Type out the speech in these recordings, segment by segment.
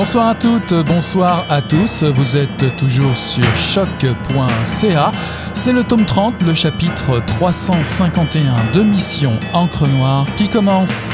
Bonsoir à toutes, bonsoir à tous. Vous êtes toujours sur choc.ca. C'est le tome 30, le chapitre 351 de Mission Encre Noire qui commence.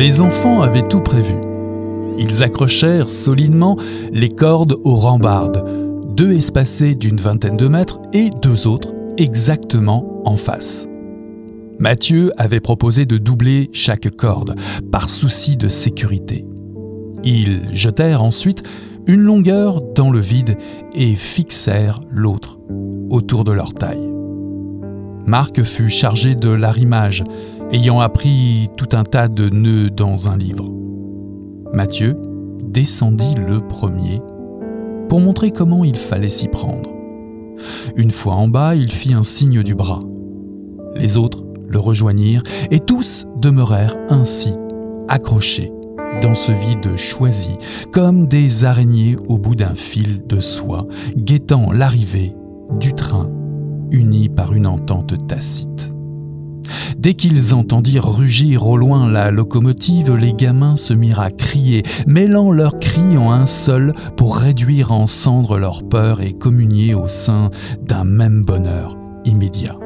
Les enfants avaient tout prévu. Ils accrochèrent solidement les cordes aux rambardes, deux espacées d'une vingtaine de mètres et deux autres exactement en face. Mathieu avait proposé de doubler chaque corde, par souci de sécurité. Ils jetèrent ensuite une longueur dans le vide et fixèrent l'autre autour de leur taille. Marc fut chargé de l'arrimage, ayant appris tout un tas de nœuds dans un livre. Mathieu descendit le premier pour montrer comment il fallait s'y prendre. Une fois en bas, il fit un signe du bras. Les autres le rejoignirent, et tous demeurèrent ainsi, accrochés dans ce vide choisi, comme des araignées au bout d'un fil de soie, guettant l'arrivée du train, unis par une entente tacite. Dès qu'ils entendirent rugir au loin la locomotive, les gamins se mirent à crier, mêlant leurs cris en un seul pour réduire en cendres leur peur et communier au sein d'un même bonheur immédiat.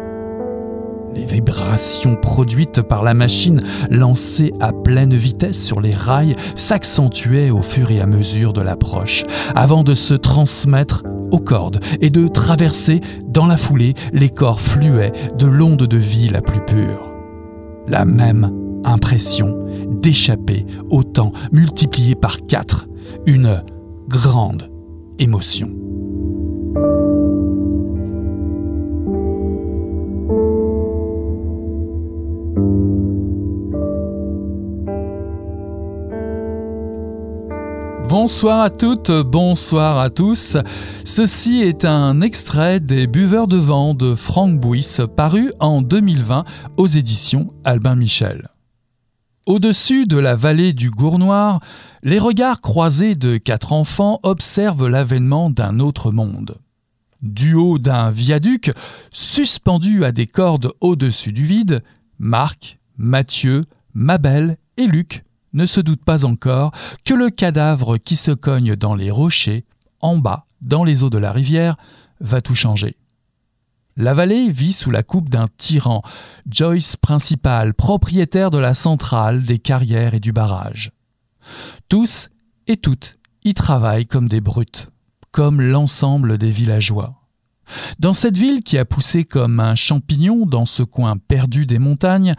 Les vibrations produites par la machine lancée à pleine vitesse sur les rails s'accentuaient au fur et à mesure de l'approche, avant de se transmettre aux cordes et de traverser dans la foulée les corps fluets de l'onde de vie la plus pure. La même impression d'échapper au temps multiplié par quatre, une grande émotion. Bonsoir à toutes, bonsoir à tous. Ceci est un extrait des Buveurs de vent de Franck Bouys, paru en 2020 aux éditions Albin Michel. Au-dessus de la vallée du Gournoir, les regards croisés de quatre enfants observent l'avènement d'un autre monde. Du haut d'un viaduc, suspendu à des cordes au-dessus du vide, Marc, Mathieu, Mabel et Luc ne se doute pas encore que le cadavre qui se cogne dans les rochers, en bas, dans les eaux de la rivière, va tout changer. La vallée vit sous la coupe d'un tyran, Joyce principal, propriétaire de la centrale, des carrières et du barrage. Tous et toutes y travaillent comme des brutes, comme l'ensemble des villageois. Dans cette ville qui a poussé comme un champignon dans ce coin perdu des montagnes,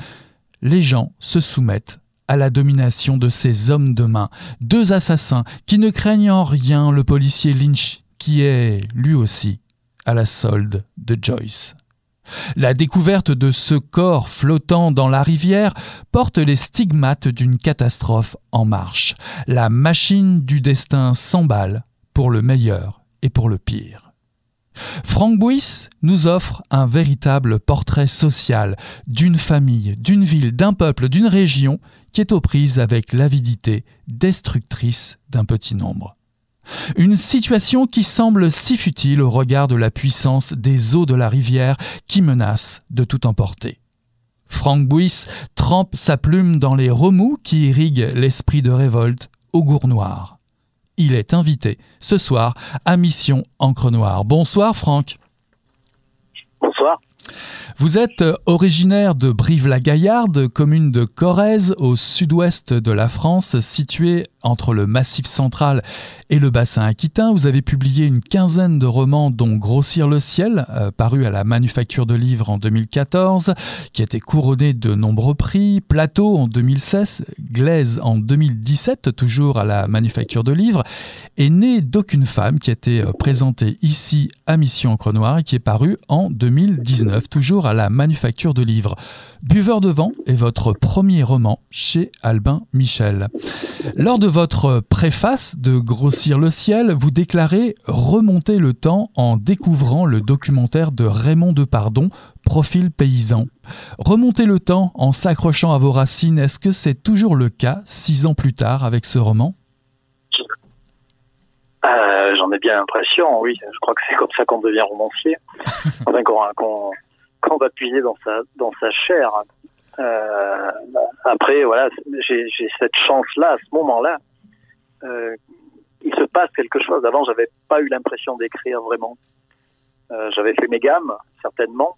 les gens se soumettent à la domination de ces hommes de main, deux assassins qui ne craignent en rien le policier Lynch, qui est, lui aussi, à la solde de Joyce. La découverte de ce corps flottant dans la rivière porte les stigmates d'une catastrophe en marche. La machine du destin s'emballe pour le meilleur et pour le pire. Frank Bouys nous offre un véritable portrait social d'une famille, d'une ville, d'un peuple, d'une région qui est aux prises avec l'avidité destructrice d'un petit nombre. Une situation qui semble si futile au regard de la puissance des eaux de la rivière qui menacent de tout emporter. Frank Bouys trempe sa plume dans les remous qui irriguent l'esprit de révolte au gour noir il est invité ce soir à Mission Encre Noire. Bonsoir Franck. Bonsoir. Vous êtes originaire de Brive-la-Gaillarde, commune de Corrèze, au sud-ouest de la France, située entre le Massif central et le bassin aquitain. Vous avez publié une quinzaine de romans, dont Grossir le ciel, euh, paru à la Manufacture de livres en 2014, qui a été couronné de nombreux prix, Plateau en 2016, Glaise en 2017, toujours à la Manufacture de livres, et Né d'aucune femme, qui a été euh, présenté ici à Mission Encre Noire et qui est paru en 2019, toujours à la Manufacture de livres. Buveur de vent est votre premier roman chez Albin Michel. Lors de votre préface de Grossir le ciel, vous déclarez remonter le temps en découvrant le documentaire de Raymond Depardon, Profil paysan. Remonter le temps en s'accrochant à vos racines, est-ce que c'est toujours le cas six ans plus tard avec ce roman? Euh, J'en ai bien l'impression, oui. Je crois que c'est comme ça qu'on devient romancier. enfin, qu'on va puiser dans sa, dans sa chair. Euh, après, voilà, j'ai cette chance-là, à ce moment-là. Euh, il se passe quelque chose. Avant, j'avais pas eu l'impression d'écrire vraiment. Euh, j'avais fait mes gammes, certainement,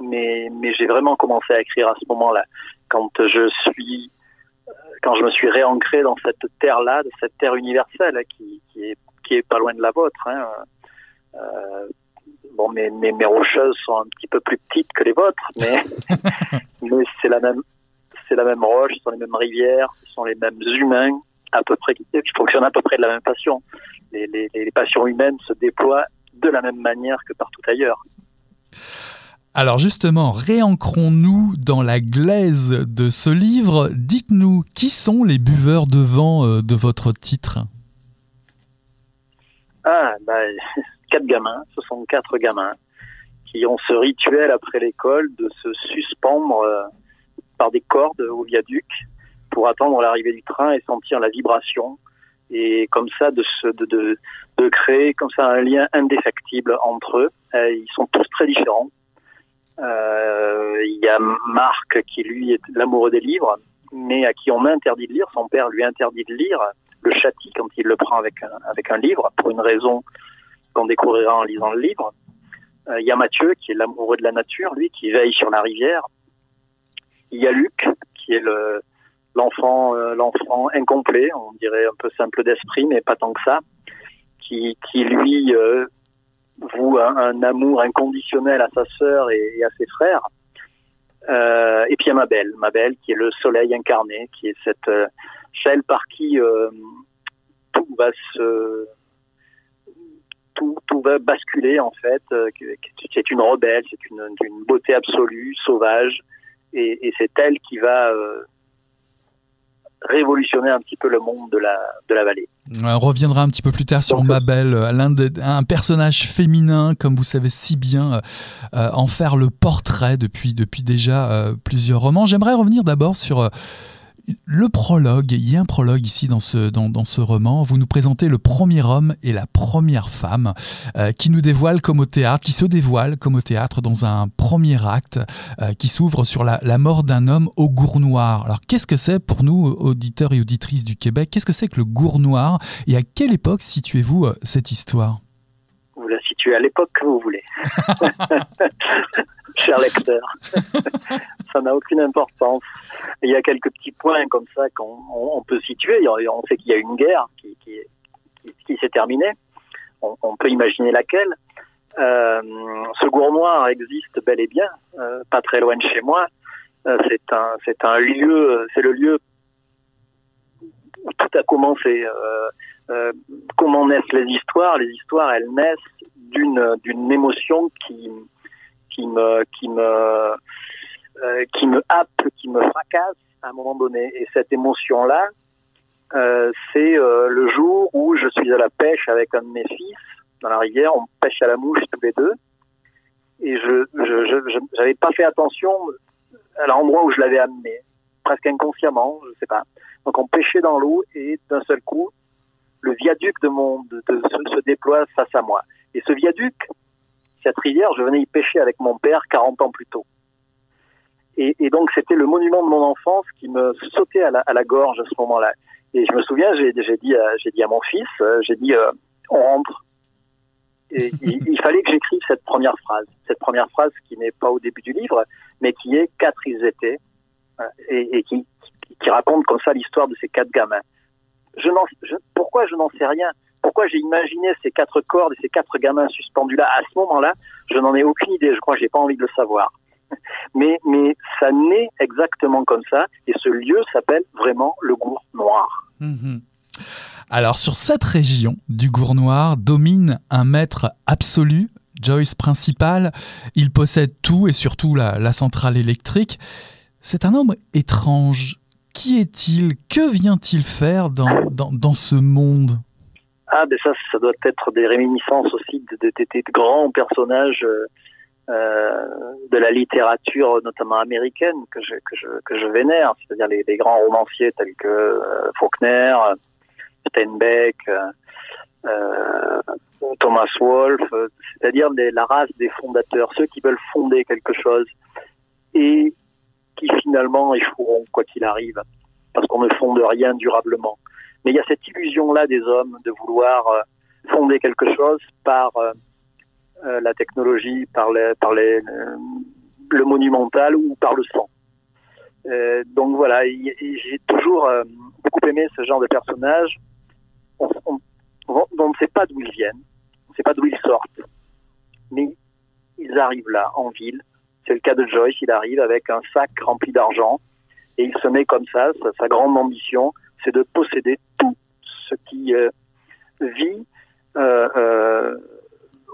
mais, mais j'ai vraiment commencé à écrire à ce moment-là. Quand je suis, quand je me suis réancré dans cette terre-là, de cette terre universelle qui, qui est, qui est pas loin de la vôtre. Hein. Bon, mes, mes, mes, rocheuses sont un petit peu plus petites que les vôtres, mais, mais c'est la même, c'est la même roche, ce sont les mêmes rivières, ce sont les mêmes humains, à peu près, qui fonctionnent à peu près de la même façon. Les, les, les passions humaines se déploient de la même manière que partout ailleurs. Alors justement, réancrons-nous dans la glaise de ce livre. Dites-nous, qui sont les buveurs de vent euh, de votre titre? Ah, bah, quatre gamins, ce sont quatre gamins qui ont ce rituel après l'école de se suspendre euh, par des cordes au viaduc pour attendre l'arrivée du train et sentir la vibration et comme ça de, se, de, de, créer comme ça un lien indéfectible entre eux. Euh, ils sont tous très différents. Euh, il y a Marc qui lui est l'amoureux des livres, mais à qui on interdit de lire. Son père lui interdit de lire, le châtie quand il le prend avec un, avec un livre pour une raison qu'on découvrira en lisant le livre. Euh, il y a Mathieu, qui est l'amoureux de la nature, lui, qui veille sur la rivière. Il y a Luc, qui est euh, l'enfant incomplet, on dirait un peu simple d'esprit, mais pas tant que ça, qui, lui euh, voue un, amour inconditionnel à sa sœur et, à ses frères. Et puis il y a Mabel, Mabel qui est le soleil incarné, qui est celle par qui tout va se tout, tout va basculer en fait. Euh, c'est une rebelle, c'est une, une, beauté absolue, sauvage, et, et c'est elle qui va euh, révolutionner un petit peu le monde de la, de la vallée. On reviendra un petit peu plus tard sur Mabel, euh, l'un un personnage féminin, comme vous savez si bien euh, en faire le portrait depuis, depuis déjà euh, plusieurs romans. J'aimerais revenir d'abord sur le prologue, il y a un prologue ici dans ce, dans, ce roman. Vous nous présentez le premier homme et la première femme euh, qui nous dévoile comme au théâtre, qui se dévoile comme au théâtre dans un premier acte euh, qui s'ouvre sur la, mort d'un homme au gour noir. Alors qu'est-ce que c'est pour nous, auditeurs et auditrices du Québec Qu'est-ce que c'est que le gour noir et à quelle époque situez-vous euh, cette histoire? Vous la situez à l'époque que vous voulez. cher lecteur. ça n'a aucune importance. Il y a quelques petits points comme ça qu'on on peut situer. On sait qu'il y a une guerre qui, s'est terminée. On, peut imaginer laquelle. Euh, ce gour noir existe bel et bien, euh, pas très loin de chez moi. Euh, c'est un, lieu, c'est le lieu où tout a commencé. Comment naissent les histoires Les histoires, elles naissent d'une émotion qui qui me qui me euh, qui me happe, qui me fracasse à un moment donné. Et cette émotion là, euh, c'est euh, le jour où je suis à la pêche avec un de mes fils dans la rivière. On pêche à la mouche tous les deux, et je j'avais pas fait attention à l'endroit où je l'avais amené, presque inconsciemment, je sais pas. Donc on pêchait dans l'eau et d'un seul coup, le viaduc de mon de, se déploie face à moi. Et ce viaduc, cette rivière, je venais y pêcher avec mon père 40 ans plus tôt. Et, et donc c'était le monument de mon enfance qui me sautait à la, à la gorge à ce moment-là. Et je me souviens, j'ai dit, j'ai dit à mon fils, euh, j'ai dit, euh, on rentre. Et il, fallait que j'écrive cette première phrase, cette première phrase qui n'est pas au début du livre, mais qui est quatre ils étaient, et, et qui, qui raconte comme ça l'histoire de ces quatre gamins. Je n'en, pourquoi je n'en sais rien? Pourquoi j'ai imaginé ces quatre cordes et ces quatre gamins suspendus là à ce moment-là Je n'en ai aucune idée. Je crois que j'ai pas envie de le savoir. Mais, ça naît exactement comme ça, et ce lieu s'appelle vraiment le Gour Noir. Mhm. Alors sur cette région du Gour Noir domine un maître absolu, Joyce principal. Il possède tout et surtout la, centrale électrique. C'est un homme étrange. Qui est-il? Que vient-il faire dans, ce monde? Ah, ben ça, ça doit être des réminiscences aussi de, de, grands personnages euh, euh, de la littérature, notamment américaine, que je, que je, que je vénère, c'est-à-dire les, grands romanciers tels que euh, Faulkner, Steinbeck, Thomas Wolfe, c'est-à-dire la race des fondateurs, ceux qui veulent fonder quelque chose. Et qui finalement échoueront quoi qu'il arrive, parce qu'on ne fonde rien durablement. Mais il y a cette illusion-là des hommes de vouloir euh, fonder quelque chose par euh, euh, la technologie, par, le monumental ou par le sang. donc voilà, j'ai toujours beaucoup aimé ce genre de personnages. On, on ne sait pas d'où ils viennent, on ne sait pas d'où ils sortent, mais ils arrivent là, en ville, c'est le cas de Joyce, il arrive avec un sac rempli d'argent et il se met comme ça, sa, grande ambition, c'est de posséder tout ce qui euh, vit euh, euh,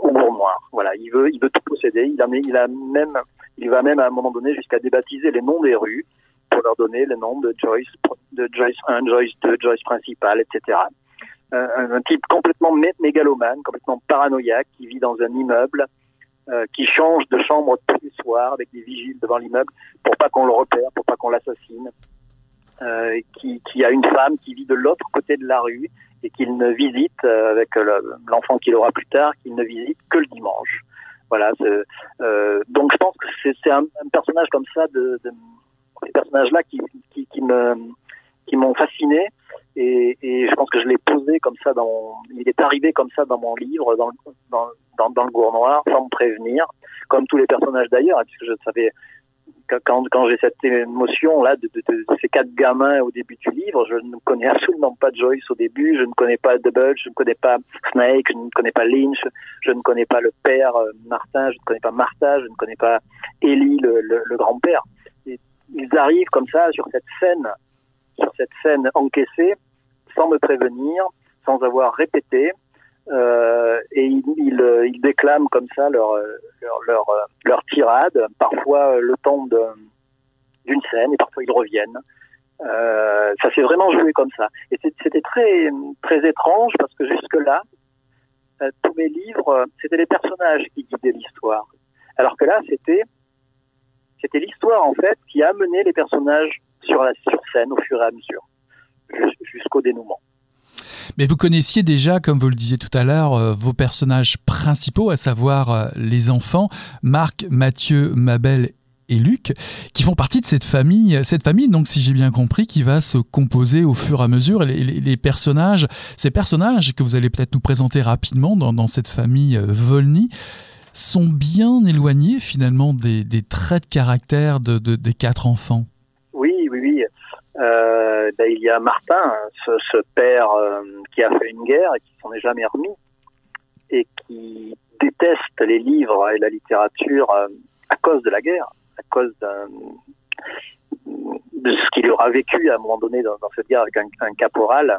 au noir. Voilà, il veut, il veut tout posséder. Il, a, même, il va même à un moment donné jusqu'à débaptiser les noms des rues pour leur donner le nom de Joyce, de Joyce 1, Joyce 2, Joyce principal, etc. Un, type complètement mégalomane, complètement paranoïaque, qui vit dans un immeuble qui change de chambre tous les soirs avec des vigiles devant l'immeuble pour pas qu'on le repère, pour pas qu'on l'assassine, euh, qui, qui, a une femme qui vit de l'autre côté de la rue et qu'il ne visite euh, avec l'enfant qu'il aura plus tard, qu'il ne visite que le dimanche. Voilà. Euh, donc je pense que c'est un, un, personnage comme ça, de, de ces personnages-là qui, qui, qui me qui m'ont fasciné et, et, je pense que je l'ai posé comme ça dans il est arrivé comme ça dans mon livre dans, dans, dans, dans le gour noir sans me prévenir comme tous les personnages d'ailleurs hein, puisque je savais quand, j'ai cette émotion là de, ces quatre gamins au début du livre je ne connais absolument pas Joyce au début je ne connais pas Double je ne connais pas Snake je ne connais pas Lynch je ne connais pas le père euh, Martin je ne connais pas Martha je ne connais pas Ellie le, le, le grand-père ils arrivent comme ça sur cette scène sur cette scène encaissée sans me prévenir, sans avoir répété. Euh, et ils, ils, déclament comme ça leur, leur, leur, leur tirade, parfois le temps d'une scène et parfois ils reviennent. Euh, ça s'est vraiment joué comme ça. Et c'était très, très étrange parce que jusque-là, euh, tous mes livres, c'était les personnages qui guidaient l'histoire. Alors que là, c'était l'histoire en fait qui amenait les personnages sur sur scène au fur et à mesure, jusqu'au dénouement. Mais vous connaissiez déjà, comme vous le disiez tout à l'heure, euh, vos personnages principaux, à savoir euh, les enfants, Marc, Mathieu, Mabel et Luc, qui font partie de cette famille, cette famille, donc si j'ai bien compris, qui va se composer au fur et à mesure. Les, personnages, ces personnages que vous allez peut-être nous présenter rapidement dans, cette famille euh, Volny, sont bien éloignés finalement des, traits de caractère de, de, des quatre enfants. Euh, ben, il y a Martin, ce, père euh, qui a fait une guerre et qui s'en est jamais remis et qui déteste les livres et la littérature euh, à cause de la guerre, à cause de ce qu'il aura vécu à un moment donné dans, cette guerre avec un, un caporal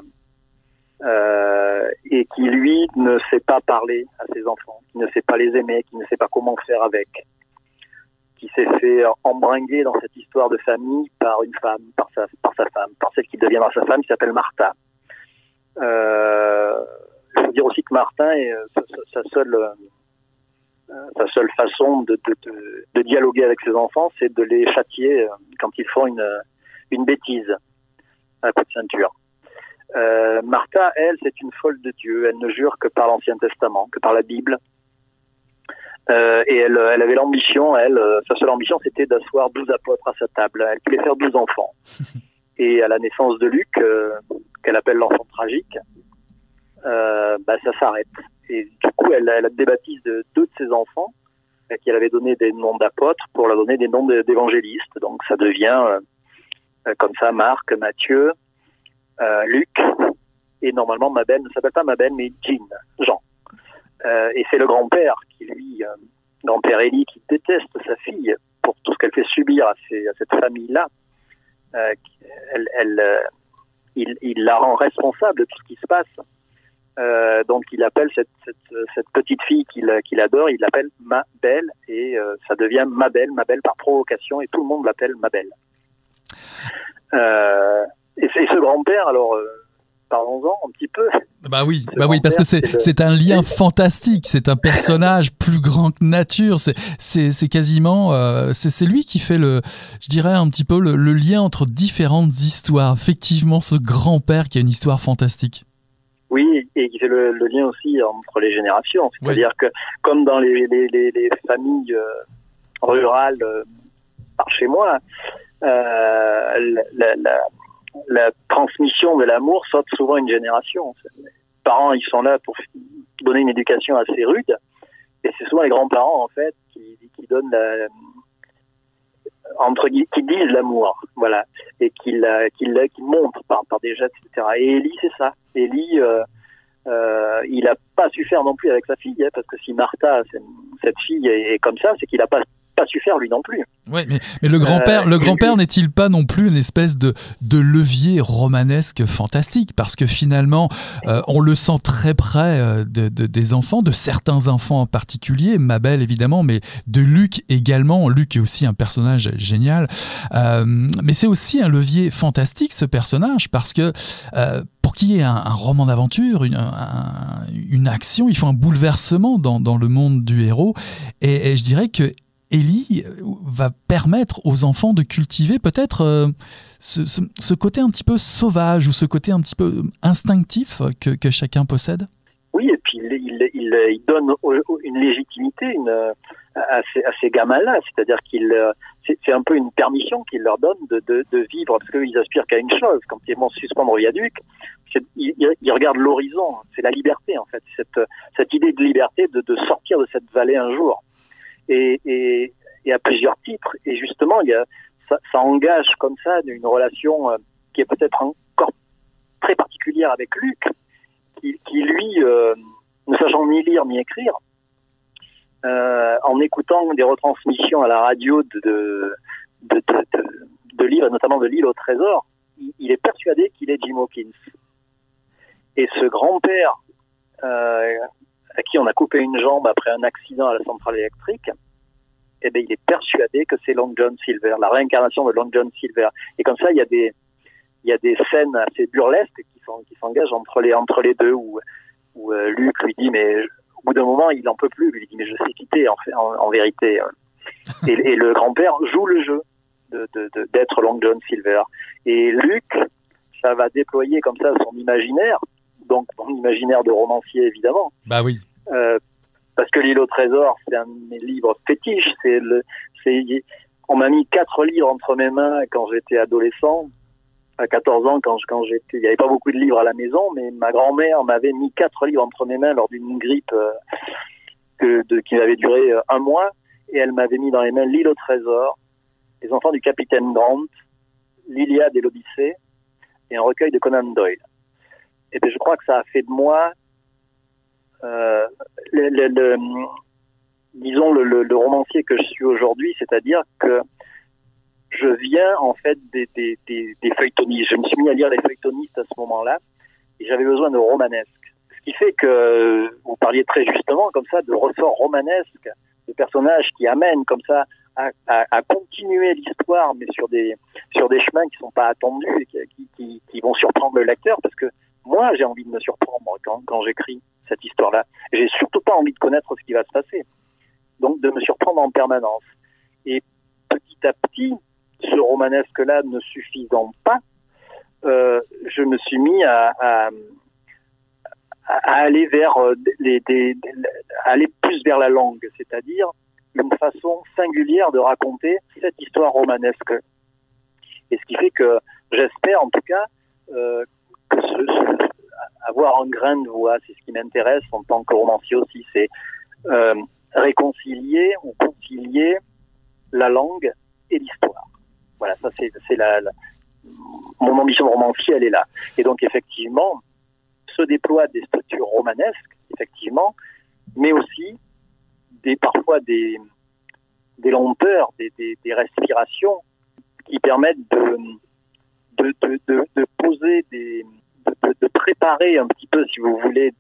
et qui lui ne sait pas parler à ses enfants, qui ne sait pas les aimer, qui ne sait pas comment faire avec qui s'est fait embringuer dans cette histoire de famille par une femme, par sa, femme, par celle qui deviendra sa femme, qui s'appelle Martha. Euh, je veux dire aussi que Martin euh, seule euh, sa seule façon de, dialoguer avec ses enfants, c'est de les châtier euh, quand ils font une, bêtise à la de ceinture. Euh, Martha, elle, c'est une folle de Dieu. Elle ne jure que par l'Ancien Testament, que par la Bible. Euh, et elle, elle avait l'ambition, elle, euh, sa seule ambition, c'était d'asseoir 12 apôtres à sa table. Elle voulait faire 12 enfants. Et à la naissance de Luc, euh, qu'elle appelle l'enfant tragique, euh, bah, ça s'arrête. Et du coup, elle, elle a débaptisé de, deux de ses enfants, euh, qu'elle avait donné des noms d'apôtres pour leur donner des noms d'évangélistes. Donc ça devient euh, comme ça Marc, Matthieu, Luc, et normalement Mabel ne s'appelle pas Mabel, mais Jean, Jean. Et c'est le grand-père qui lui, grand-père Élie, qui déteste sa fille pour tout ce qu'elle fait subir à, cette famille-là. elle il, la rend responsable de tout ce qui se passe. Euh, donc il appelle cette, petite fille qu'il adore, il l'appelle Ma Belle et euh, ça devient Ma Belle, Ma Belle par provocation et tout le monde l'appelle Ma Belle. Euh, et, et ce grand-père, alors euh, parlons-en un petit peu. Bah oui, bah oui, parce que c'est c'est un lien fantastique, c'est un personnage plus grand que nature, c'est c'est quasiment euh, c'est lui qui fait le, je dirais un petit peu le, le lien entre différentes histoires. Effectivement, ce grand-père qui a une histoire fantastique. Oui, et qui fait le, lien aussi entre les générations. C'est-à-dire que, comme dans les, les, les, familles euh, rurales euh, par chez moi, euh, la, la, la, transmission de l'amour saute souvent une génération. Les parents, ils sont là pour donner une éducation assez rude, et c'est souvent les grands-parents, en fait, qui, donnent la, entre qui disent l'amour, voilà, et qui qui montrent par, par des gestes, etc. Et Ellie, c'est ça. Ellie, euh, euh, il n'a pas su faire non plus avec sa fille, hein, parce que si Martha, cette fille, est comme ça, c'est qu'il n'a pas pas su faire lui non plus. Oui, mais, mais le grand-père, le euh, grand-père n'est-il pas non plus une espèce de, de levier romanesque fantastique? Parce que finalement, euh, on le sent très près euh, de, des enfants, de certains enfants en particulier, Mabel évidemment, mais de Luc également. Luc est aussi un personnage génial. mais c'est aussi un levier fantastique, ce personnage, parce que pour qu'il y ait un, roman d'aventure, une, une, action, il faut un bouleversement dans, dans le monde du héros. Et, et je dirais que Ellie euh, va permettre aux enfants de cultiver peut-être euh, ce, côté un petit peu sauvage ou ce côté un petit peu instinctif que, chacun possède? Oui, et puis il, donne une légitimité à ces, gamins-là, c'est-à-dire qu'il c'est un peu une permission qu'il leur donne de, vivre, parce qu'ils aspirent qu'à une chose, quand ils vont suspendre au viaduc, ils, regardent l'horizon, c'est la liberté en fait, cette, idée de liberté de sortir de cette vallée un jour et, et, et, à plusieurs titres. Et justement, il y a, ça, ça, engage comme ça une relation euh, qui est peut-être encore très particulière avec Luc, qui, qui lui, euh, ne sachant ni lire ni écrire, euh, en écoutant des retransmissions à la radio de, de, de, de, de livres, notamment de l'île au trésor, il, il est persuadé qu'il est Jim Hawkins. Et ce grand-père euh, à qui on a coupé une jambe après un accident à la centrale électrique, eh bien, il est persuadé que c'est Long John Silver, la réincarnation de Long John Silver. Et comme ça, il y a des, il y a des scènes assez burlesques qui sont, qui s'engagent entre les, entre les deux où, où euh, Luc lui dit, mais au bout d'un moment, il n'en peut plus. Lui dit, mais je sais quitter, en, en, en vérité. Et, et le grand-père joue le jeu de, de, d'être Long John Silver. Et Luc, ça va déployer comme ça son imaginaire donc mon imaginaire de romancier évidemment. Bah oui. Euh, parce que l'île au trésor, c'est un de mes livres fétiches. C'est le, c'est, on m'a mis quatre livres entre mes mains quand j'étais adolescent. À 14 ans, quand, quand j'étais, il n'y avait pas beaucoup de livres à la maison, mais ma grand-mère m'avait mis quatre livres entre mes mains lors d'une grippe euh, que, de, qui avait duré euh, un mois, et elle m'avait mis dans les mains l'île au trésor, les enfants du capitaine Grant, l'Iliade et l'Odyssée, et un recueil de Conan Doyle et bien, je crois que ça a fait de moi, euh, le, disons, le, romancier que je suis aujourd'hui, c'est-à-dire que je viens en fait des, feuilletonistes. Je me suis mis à lire les feuilletonistes à ce moment-là, et j'avais besoin de romanesque. Ce qui fait que vous parliez très justement comme ça de ressorts romanesques, de personnages qui amènent comme ça à, continuer l'histoire, mais sur des sur des chemins qui sont pas attendus et qui, qui vont surprendre le lecteur, parce que moi, j'ai envie de me surprendre quand, j'écris cette histoire-là. J'ai surtout pas envie de connaître ce qui va se passer. Donc, de me surprendre en permanence. Et petit à petit, ce romanesque-là ne suffisant pas, euh, je me suis mis à, euh, aller plus vers la langue, c'est-à-dire une façon singulière de raconter cette histoire romanesque. Et ce qui fait que j'espère, en tout cas, euh, avoir un grain de voix. C'est ce qui m'intéresse en tant que romancier aussi, c'est euh, réconcilier ou concilier la langue et l'histoire. Voilà, ça c'est la, mon ambition romancier, elle est là. Et donc effectivement, se déploient des structures romanesques, effectivement, mais aussi des parfois des des lenteurs, des, des, respirations qui permettent de, de, de poser des de, préparer un petit peu, si vous voulez,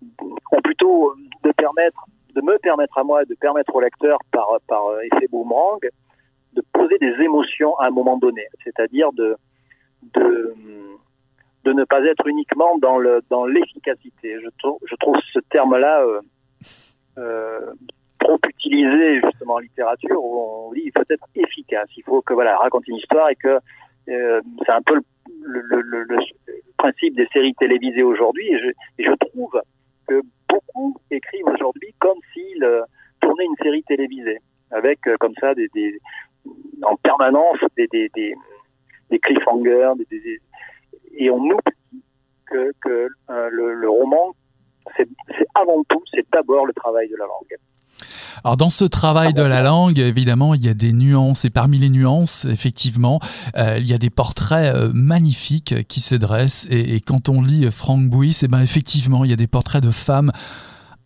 ou plutôt de me permettre à moi, de permettre au lecteur par, par effet boomerang, de poser des émotions à un moment donné, c'est-à-dire de, ne pas être uniquement dans le dans l'efficacité. Je, trouve, ce terme-là euh, euh, trop utilisé justement en littérature où on dit il faut être efficace, il faut que voilà raconter une histoire et que euh, c'est un peu le, le, principe des séries télévisées aujourd'hui. Et je, trouve que beaucoup écrivent aujourd'hui comme s'ils euh, tournaient une série télévisée. Avec euh, comme ça des, en permanence des, cliffhangers et on oublie que, que euh, le roman c'est avant tout c'est d'abord le travail de la langue alors dans ce travail de la langue, évidemment, il y a des nuances et parmi les nuances, effectivement, euh, il y a des portraits euh, magnifiques qui se dressent et, et, quand on lit Frank Bouis, eh ben effectivement, il y a des portraits de femmes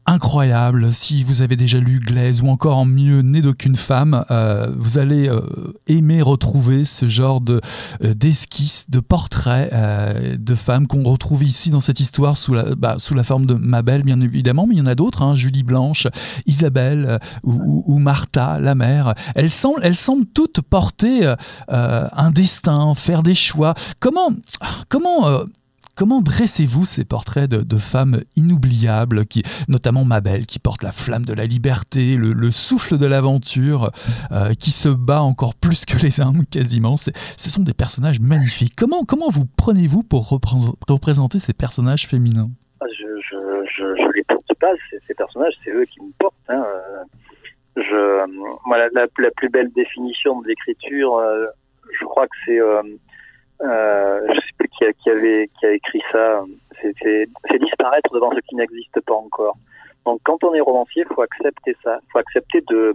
incroyable. Si vous avez déjà lu Glaise ou encore en mieux Né d'aucune femme, euh, vous allez euh, aimer retrouver ce genre de euh, d'esquisses, de portraits euh, de femmes qu'on retrouve ici dans cette histoire sous la, bah, sous forme de Mabel, bien évidemment, mais il y en a d'autres, hein, Julie Blanche, Isabelle euh, ou, ou, Martha, la mère. Elles semblent, elles semblent toutes porter euh, un destin, faire des choix. Comment, comment Comment dressez-vous ces portraits de, femmes inoubliables, qui, notamment Mabel, qui porte la flamme de la liberté, le, le souffle de l'aventure, euh, qui se bat encore plus que les hommes quasiment Ce sont des personnages magnifiques. Comment, comment vous prenez-vous pour représenter ces personnages féminins? Ah, Je les porte pas, ces personnages, c'est eux qui me portent. Hein. La, plus belle définition de l'écriture, euh, je crois que c'est... Euh, qui a, avait qui a écrit ça. C'est disparaître devant ce qui n'existe pas encore. Donc quand on est romancier, il faut accepter ça. Il faut accepter de,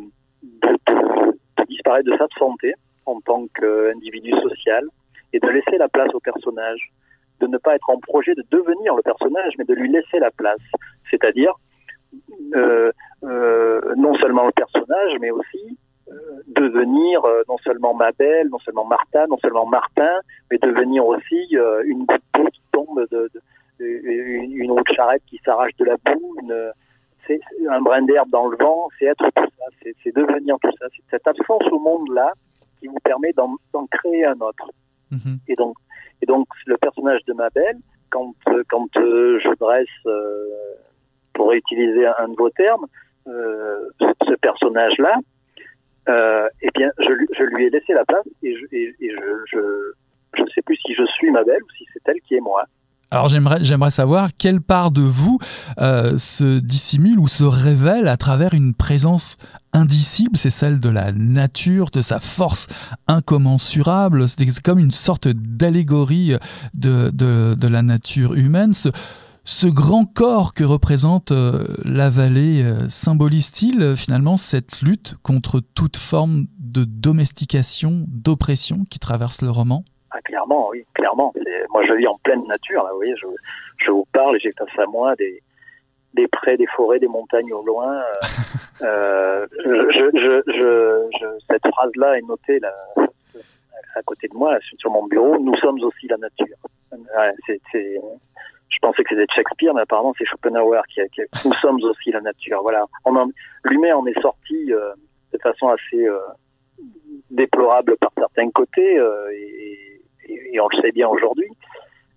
disparaître de sa santé en tant qu'individu social et de laisser la place au personnage. De ne pas être en projet de devenir le personnage, mais de lui laisser la place. C'est-à-dire euh, euh, non seulement le personnage, mais aussi devenir euh, non seulement Mabel, non seulement Martha, non seulement Martin, mais devenir aussi euh, une goutte d'eau qui tombe de, de, une, une autre charrette qui s'arrache de la boue, une, c'est un brin d'herbe dans le vent, c'est être tout ça, c'est devenir tout ça, c'est cette absence au monde-là qui vous permet d'en créer un autre. -hmm. Et donc, et donc le personnage de Mabel, quand quand euh, je dresse, euh, pour utiliser un de vos termes, euh, ce personnage-là, euh, eh bien, je, lui ai laissé la place et je, ne sais plus si je suis ma belle ou si c'est elle qui est moi. Alors j'aimerais savoir quelle part de vous euh, se dissimule ou se révèle à travers une présence indicible, c'est celle de la nature, de sa force incommensurable, c'est comme une sorte d'allégorie de, la nature humaine. Ce grand corps que représente euh, la vallée euh, symbolise-t-il euh, finalement cette lutte contre toute forme de domestication, d'oppression qui traverse le roman? Ah, Clairement, oui, clairement. Moi, je vis en pleine nature. Là, vous voyez, je, vous parle, j'ai face à moi des, prés, des forêts, des montagnes au loin. cette phrase-là est notée à côté de moi, sur mon bureau. Nous sommes aussi la nature. C'est je pensais que c'était Shakespeare, mais apparemment c'est Schopenhauer qui, qui nous sommes aussi la nature. Voilà, l'humain en est sorti euh, de façon assez euh, déplorable par certains côtés, euh, et, et, on le sait bien aujourd'hui.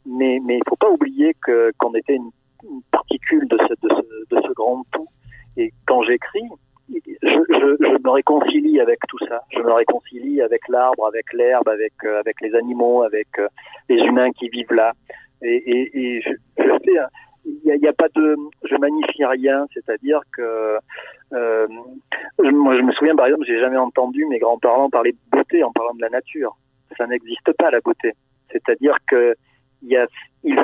Mais mais il faut pas oublier qu'on était une, une, particule de ce, de ce de ce grand tout. Et quand j'écris, je, je, je, me réconcilie avec tout ça. Je me réconcilie avec l'arbre, avec l'herbe, avec euh, avec les animaux, avec euh, les humains qui vivent là et, et, et je, sais, il n'y a, a, pas de, je magnifie rien, c'est-à-dire que euh, moi je me souviens par exemple, j'ai jamais entendu mes grands-parents parler de beauté en parlant de la nature. Ça n'existe pas la beauté. C'est-à-dire que il y a, il,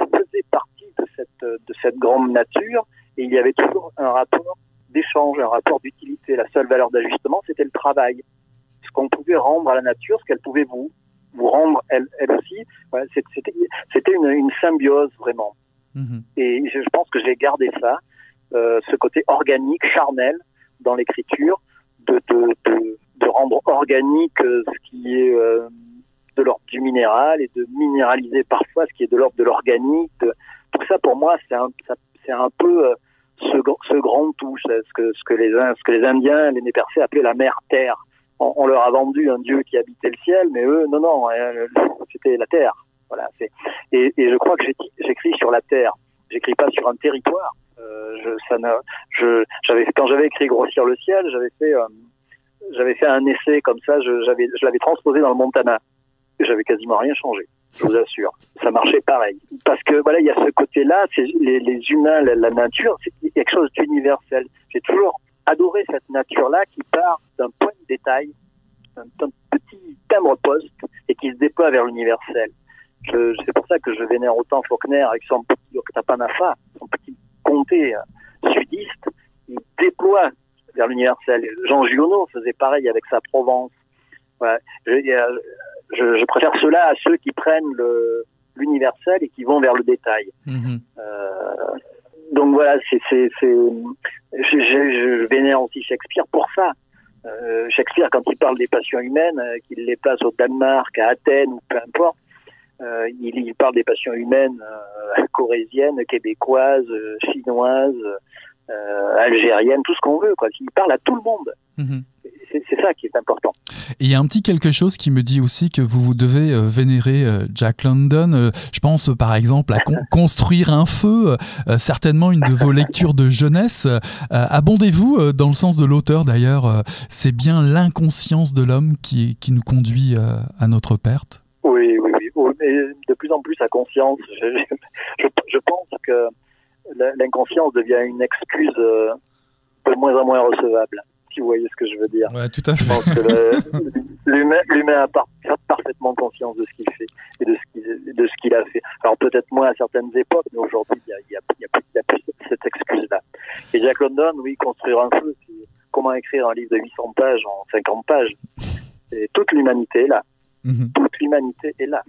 cette, de cette grande nature et il y avait toujours un rapport d'échange, un rapport d'utilité. La seule valeur d'ajustement, c'était le travail. Ce qu'on pouvait rendre à la nature, ce qu'elle pouvait vous, vous rendre elle, elle aussi. c'était une, une, symbiose vraiment. Mhm. Et je, pense que j'ai gardé ça, euh, ce côté organique, charnel dans l'écriture, de, de, de, de, rendre organique euh, ce qui est euh, de l'ordre du minéral et de minéraliser parfois ce qui est de l'ordre de l'organique. Tout ça, pour moi, c'est un, c'est un peu euh, ce, ce grand tout, ce que, ce que les, ce que les Indiens, les Nez-Percés appelaient la mer terre. On, leur a vendu un dieu qui habitait le ciel, mais eux, non, non, c'était la terre. Voilà. Et, je crois que j'écris sur la terre. J'écris pas sur un territoire. Euh, ça je, quand j'avais écrit Grossir le ciel, j'avais fait, euh, fait un essai comme ça. Je, l'avais transposé dans le Montana. J'avais quasiment rien changé. Je vous assure, ça marchait pareil. Parce que voilà, il y a ce côté-là, les humains, la, la nature, c'est quelque chose d'universel. J'ai toujours adoré cette nature-là qui part d'un point de détail, d'un petit timbre-poste et qui se déploie vers l'universel. C'est pour ça que je vénère autant Faulkner avec son petit Octapanafa, son petit comté euh, sudiste. Il déploie vers l'universel. Jean Giono faisait pareil avec sa Provence. Voilà. Je, je, je, préfère cela à ceux qui prennent l'universel et qui vont vers le détail. Mm-hmm. Euh, donc voilà, c'est, c'est, c'est, je, je, vénère aussi Shakespeare pour ça. Euh, Shakespeare, quand il parle des passions humaines, euh, qu'il les place au Danemark, à Athènes ou peu importe, euh, il, il, parle des passions humaines corésiennes, québécoises, euh, chinoises, algériennes, tout ce qu'on veut. Quoi. Il parle à tout le monde. Mm-hmm c'est ça qui est important. Et il y a un petit quelque chose qui me dit aussi que vous, vous devez euh, vénérer euh, Jack London. Je pense par exemple à construire un feu, certainement une de vos lectures de jeunesse. Abondez-vous dans le sens de l'auteur d'ailleurs. C'est bien l'inconscience de l'homme qui, qui nous conduit à notre perte. Oui, oui, oui. Mais de plus en plus à conscience. Je, je, je pense que l'inconscience devient une excuse de moins en moins recevable si vous voyez ce que je veux dire. Ouais, tout à fait. L'humain a parfaitement conscience de ce qu'il fait et de ce qu'il a fait. Alors peut-être moins à certaines époques, mais aujourd'hui il y a, plus cette excuse-là. Et Jack London, oui, construire un feu, c'est comment écrire un livre de 800 pages en 50 pages. Et toute l'humanité est là. Mm-hmm. Toute l'humanité est là.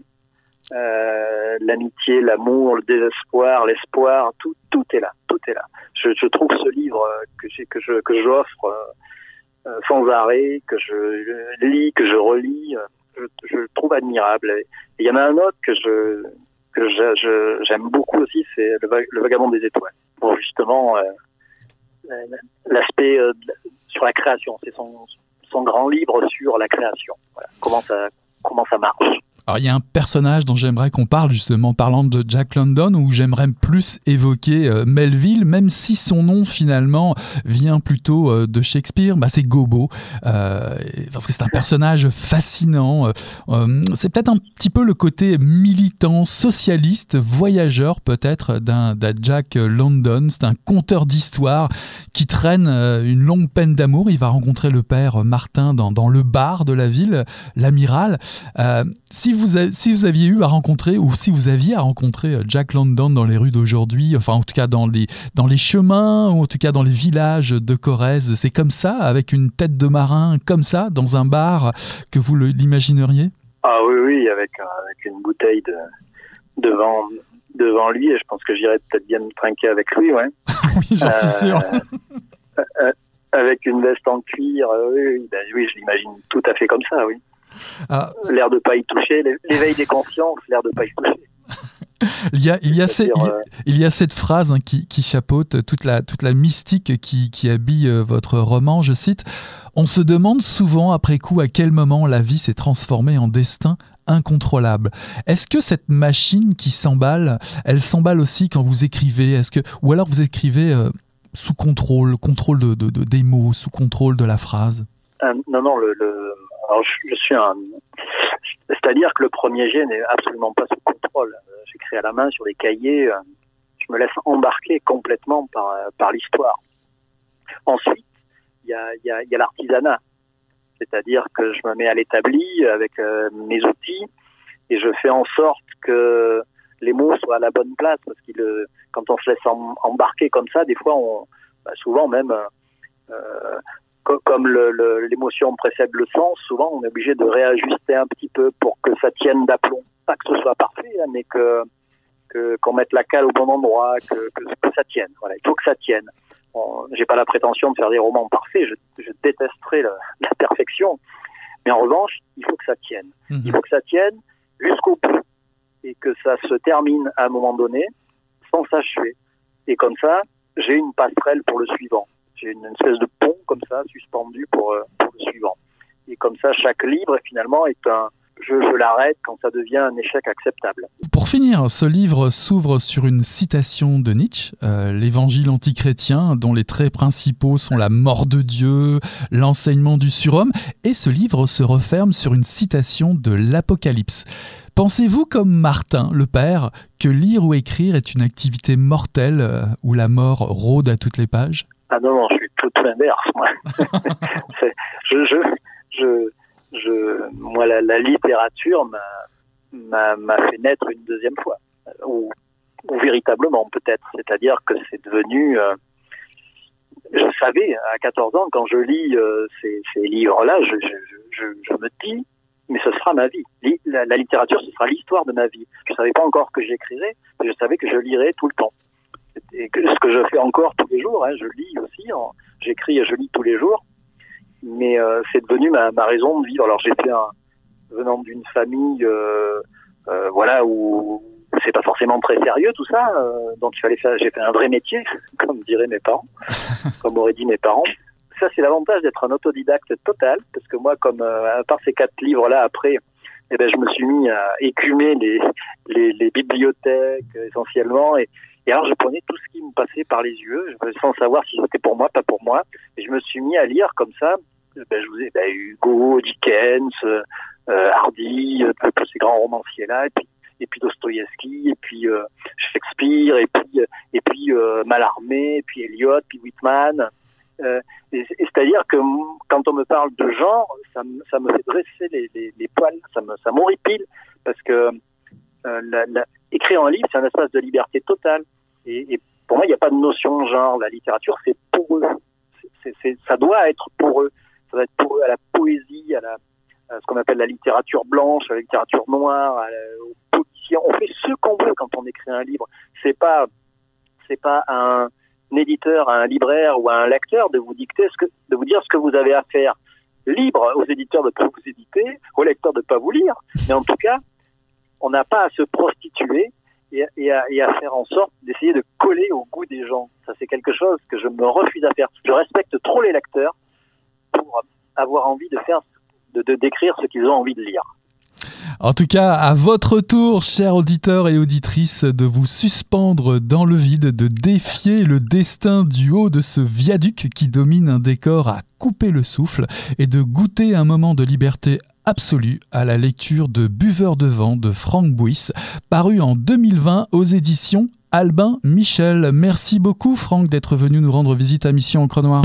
Euh, l'amitié, l'amour, le désespoir, l'espoir, tout, tout est là, tout est là. Je, trouve ce livre que j'ai, que je, que j'offre euh, euh, sans arrêt, que je lis, que je relis, euh, je, le trouve admirable. il y en a un autre que je que j'aime beaucoup aussi, c'est le, Vagabond des étoiles. Pour justement euh, l'aspect sur la création, c'est son son grand livre sur la création. Comment ça comment ça marche. Alors il y a un personnage dont j'aimerais qu'on parle justement, parlant de Jack London, où j'aimerais plus évoquer euh, Melville, même si son nom finalement vient plutôt euh, de Shakespeare, bah, c'est Gobo, euh, parce que c'est un personnage fascinant. c'est peut-être un petit peu le côté militant, socialiste, voyageur peut-être d'un Jack London. C'est un conteur d'histoire qui traîne une longue peine d'amour. Il va rencontrer le père Martin dans, dans le bar de la ville, l'amiral. si vous, si vous aviez eu à rencontrer, ou si vous aviez à rencontrer euh, Jack London dans les rues d'aujourd'hui, enfin en tout cas dans les, dans les chemins, ou en tout cas dans les villages de Corrèze, c'est comme ça, avec une tête de marin, comme ça, dans un bar, que vous l'imagineriez? Ah oui, oui, avec, euh, avec une bouteille de, devant, devant lui, et je pense que j'irais peut-être bien me trinquer avec lui, ouais. oui, j'en suis sûr. Euh, avec une veste en cuir, oui, ben, oui, je l'imagine tout à fait comme ça, oui. Ah. L'air de pas y toucher, l'éveil des consciences, l'air de pas y toucher. il, y a, il, y a euh, il, y a, cette phrase hein, qui, qui, chapeaute toute la, toute la mystique qui, qui habille euh, votre roman, je cite On se demande souvent après coup à quel moment la vie s'est transformée en destin incontrôlable. Est-ce que cette machine qui s'emballe, elle s'emballe aussi quand vous écrivez? Est-ce que ou alors vous écrivez euh, sous contrôle, contrôle de, de, des mots, sous contrôle de la phrase? Non, non, le, alors, je, suis un. C'est-à-dire que le premier jet n'est absolument pas sous contrôle. J'écris à la main sur des cahiers. Euh, je me laisse embarquer complètement par, euh, par l'histoire. Ensuite, il y a, y y a l'artisanat. C'est-à-dire que je me mets à l'établi avec euh, mes outils et je fais en sorte que les les mots soient à la bonne place parce qu'il quand on se laisse embarquer comme ça, des fois, on, bah, souvent même, euh, comme l'émotion précède le sens, souvent on est obligé de réajuster un petit peu pour que ça tienne d'aplomb. Pas que ce soit parfait, hein, mais que qu'on mette la cale au bon endroit, que, que, ça tienne. Voilà, il faut que ça tienne. J'ai pas la prétention de faire des romans parfaits, je, je détesterais la, la, perfection, mais en revanche, il faut que ça tienne. Mhm. Il faut que ça tienne jusqu'au bout et que ça se termine à un moment donné sans s'achever. Et comme ça, j'ai une passerelle pour le suivant. J'ai une espèce de pont comme ça suspendu pour, euh, le suivant. Et comme ça, chaque livre finalement est un, je, je l'arrête quand ça devient un échec acceptable. Pour finir, ce livre s'ouvre sur une citation de Nietzsche, euh, l'évangile antichrétien, dont les traits principaux sont la mort de Dieu, l'enseignement du surhomme, et ce livre se referme sur une citation de l'Apocalypse. Pensez-vous comme Martin, le père, que lire ou écrire est une activité mortelle euh, où la mort rôde à toutes les pages? Ah non, non, je suis tout, l'inverse, moi. je, je, je, je, moi, la, la littérature m'a fait naître une deuxième fois, ou, ou véritablement peut-être. C'est-à-dire que c'est devenu... Euh, je savais à 14 ans, quand je lis euh, ces, ces livres-là, je, je, je, je, me dis, mais ce sera ma vie. La, la littérature, ce sera l'histoire de ma vie. Je savais pas encore que j'écrirais, mais je savais que je lirais tout le temps. Et que, ce que je fais encore tous les jours, hein, je lis aussi, j'écris et je lis tous les jours mais euh, c'est devenu ma, ma, raison de vivre. Alors un, venant d'une famille, euh, euh, voilà, où c'est pas forcément très sérieux tout ça, euh, donc il fallait faire, j'ai fait un vrai métier, comme diraient mes parents, comme auraient dit mes parents. Ça c'est l'avantage d'être un autodidacte total, parce que moi, comme euh, à part ces quatre livres là, après, eh ben je me suis mis à écumer les, les, les bibliothèques essentiellement et et alors, je prenais tout ce qui me passait par les yeux, sans savoir si c'était pour moi, pas pour moi. Et je me suis mis à lire comme ça, ben, je vous ai ben, Hugo, Dickens, euh, Hardy, euh, tous ces grands romanciers-là, et puis et puis Dostoïevski, et puis euh, Shakespeare, et puis et puis euh, Mallarmé, et puis Eliot, puis Whitman. Euh, C'est-à-dire que quand on me parle de genre, ça, ça me fait dresser les, les, les poils, ça me ça m'horripile parce que la, la, écrire un livre, c'est un espace de liberté totale. Et, pour moi, il n'y a pas de notion de genre. La littérature, c'est pour eux. ça doit être pour eux ça va être pour eux à la poésie, à, ce qu'on appelle la littérature blanche, à la littérature noire, à la, On fait ce qu'on veut quand on écrit un livre. C'est pas, c'est pas un, éditeur, un libraire ou un lecteur de vous dicter de vous dire ce que vous avez à faire. Libre aux éditeurs de pas vous éditer, aux lecteurs de pas vous lire, mais en tout cas, on n'a pas à se prostituer et, à, faire en sorte d'essayer de coller au goût des gens. Ça, c'est quelque chose que je me refuse à faire. Je respecte trop les lecteurs pour avoir envie de faire, de décrire ce qu'ils ont envie de lire. En tout cas, à votre tour, chers auditeurs et auditrices, de vous suspendre dans le vide, de défier le destin du haut de ce viaduc qui domine un décor à couper le souffle et de goûter un moment de liberté absolue à la lecture de Buveur de vent de Franck Bouys, paru en 2020 aux éditions Albin Michel. Merci beaucoup Franck d'être venu nous rendre visite à Mission Encre Noire.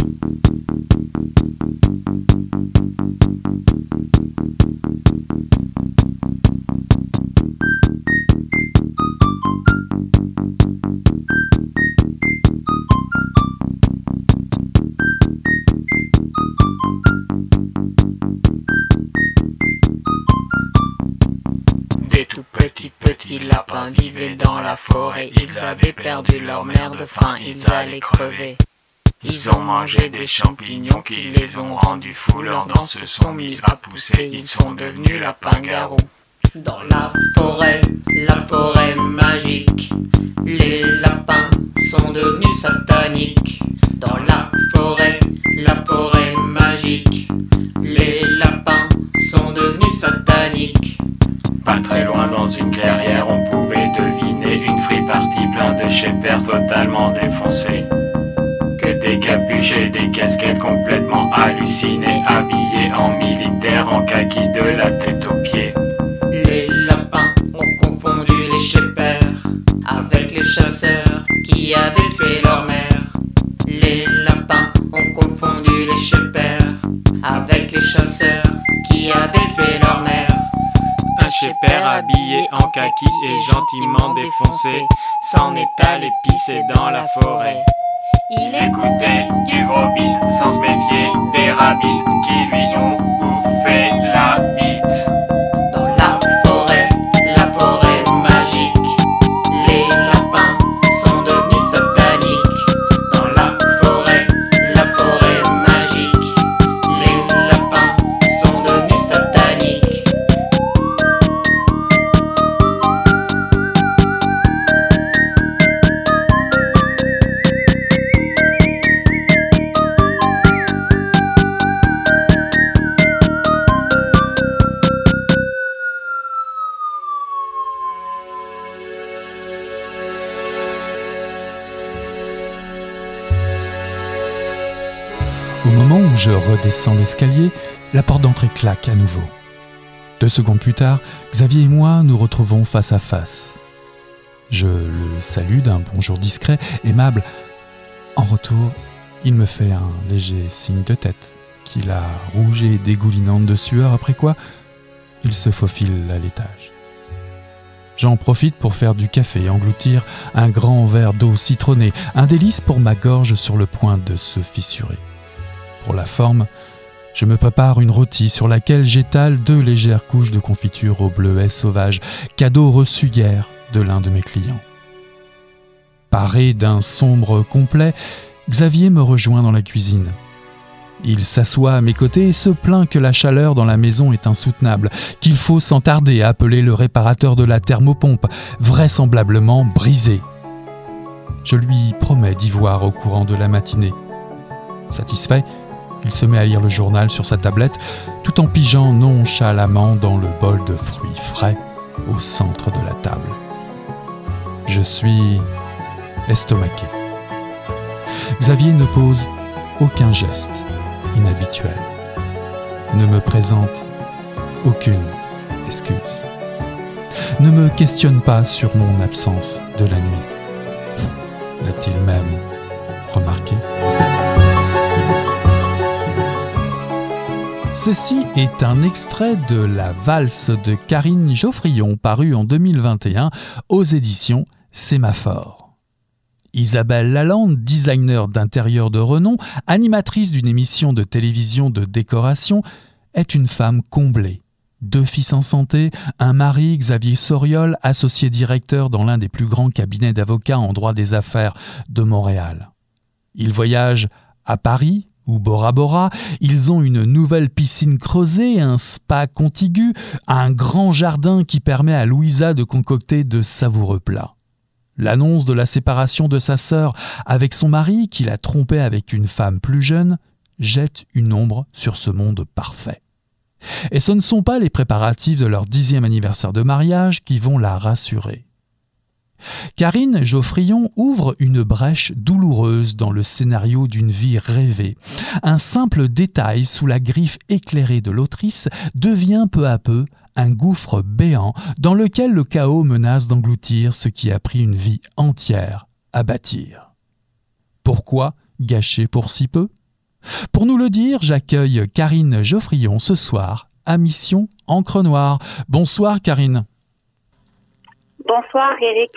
Lapins vivaient dans la forêt. Ils avaient perdu leur mère de faim, ils allaient crever. Ils ont mangé des champignons qui les ont rendus fous. Leurs se sont mises à pousser, ils sont devenus lapins-garous. Dans la forêt, la forêt magique, les lapins sont devenus sataniques. Dans la forêt, la forêt magique, les lapins sont devenus sataniques. Pas très loin dans une clairière, on pouvait deviner une free-party plein de shepherd totalement défoncés. Que des capuches et des casquettes complètement hallucinées, habillés en militaire, en kaki de la tête aux pieds. Chasseurs qui avaient tué leur mère. Les lapins ont confondu les shepherds avec les chasseurs qui avaient tué leur mère. Un shepherd habillé en kaki et gentiment défoncé, s'en est allé pisser dans la forêt. Il écoutait du gros beat sans se méfier des rabbits qui lui ont bouffé la Au moment où je redescends l'escalier, la porte d'entrée claque à nouveau. Deux secondes plus tard, Xavier et moi nous retrouvons face à face. Je le salue d'un bonjour discret, aimable. En retour, il me fait un léger signe de tête, qu'il a rouge et dégoulinante de sueur, après quoi il se faufile à l'étage. J'en profite pour faire du café et engloutir un grand verre d'eau citronnée, un délice pour ma gorge sur le point de se fissurer. Pour la forme, je me prépare une rôtie sur laquelle j'étale deux légères couches de confiture au bleuet sauvage, cadeau reçu hier de l'un de mes clients. Paré d'un sombre complet, Xavier me rejoint dans la cuisine. Il s'assoit à mes côtés et se plaint que la chaleur dans la maison est insoutenable, qu'il faut sans tarder appeler le réparateur de la thermopompe, vraisemblablement brisée. Je lui promets d'y voir au courant de la matinée. Satisfait, il se met à lire le journal sur sa tablette tout en pigeant nonchalamment dans le bol de fruits frais au centre de la table. Je suis estomaqué. Xavier ne pose aucun geste inhabituel, ne me présente aucune excuse, ne me questionne pas sur mon absence de la nuit. L'a-t-il même remarqué Ceci est un extrait de La valse de Karine Geoffrion paru en 2021 aux éditions Sémaphore. Isabelle Lalande, designer d'intérieur de renom, animatrice d'une émission de télévision de décoration, est une femme comblée. Deux fils en santé, un mari, Xavier Soriol, associé directeur dans l'un des plus grands cabinets d'avocats en droit des affaires de Montréal. Ils voyagent à Paris, ou Bora Bora, ils ont une nouvelle piscine creusée, un spa contigu, un grand jardin qui permet à Louisa de concocter de savoureux plats. L'annonce de la séparation de sa sœur avec son mari, qui l'a trompée avec une femme plus jeune, jette une ombre sur ce monde parfait. Et ce ne sont pas les préparatifs de leur dixième anniversaire de mariage qui vont la rassurer. Karine Geoffrion ouvre une brèche douloureuse dans le scénario d'une vie rêvée. Un simple détail sous la griffe éclairée de l'autrice devient peu à peu un gouffre béant dans lequel le chaos menace d'engloutir ce qui a pris une vie entière à bâtir. Pourquoi gâcher pour si peu? Pour nous le dire, j'accueille Karine Geoffrion ce soir à Mission Encre Noire. Bonsoir Karine. Bonsoir Eric.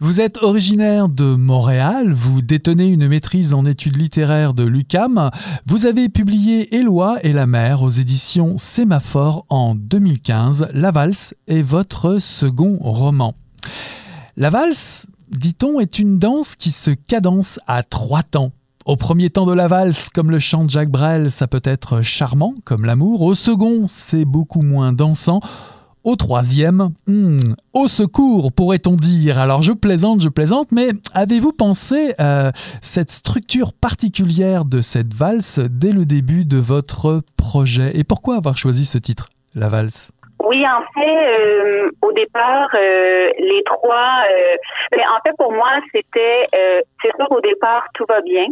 Vous êtes originaire de Montréal, vous détenez une maîtrise en études littéraires de l'UCAM. Vous avez publié Éloi et la mer aux éditions Sémaphore en 2015. La valse est votre second roman. La valse, dit-on, est une danse qui se cadence à trois temps. Au premier temps de la valse, comme le chante Jacques Brel, ça peut être charmant, comme l'amour. Au second, c'est beaucoup moins dansant. Au troisième, hmm, au secours, pourrait-on dire. Alors je plaisante, je plaisante, mais avez-vous pensé euh, cette structure particulière de cette valse dès le début de votre projet? Et pourquoi avoir choisi ce titre, la valse? Oui, en fait, euh, au départ, euh, les trois. mais en fait, pour moi, c'était. c'est sûr, au départ, tout va bien.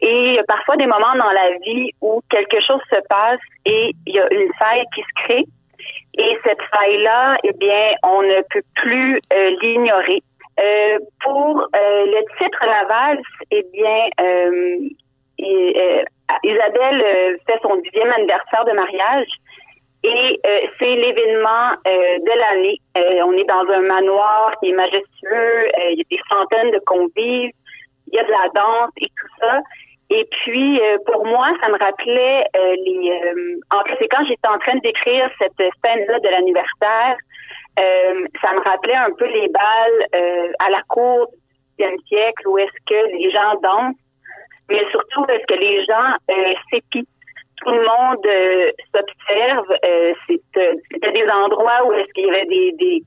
Et il y a parfois des moments dans la vie où quelque chose se passe et il y a une faille qui se crée. Et cette faille-là, eh bien, on ne peut plus euh, l'ignorer. Euh, pour euh, le titre La valse, eh bien, Isabelle fait son dixième anniversaire de mariage et c'est l'événement de l'année. dans un manoir qui est majestueux. il y a des centaines de convives. Il y a de la danse et tout ça. Et puis, pour moi, ça me rappelait les... en fait, c'est quand j'étais en train d'écrire cette scène-là de l'anniversaire, ça me rappelait un peu les balles à la cour du 10e siècle où est-ce que les gens dansent, mais surtout est-ce que les gens s'épient tout le monde euh, s'observe. Euh, euh, c'était des endroits où est-ce qu'il y avait des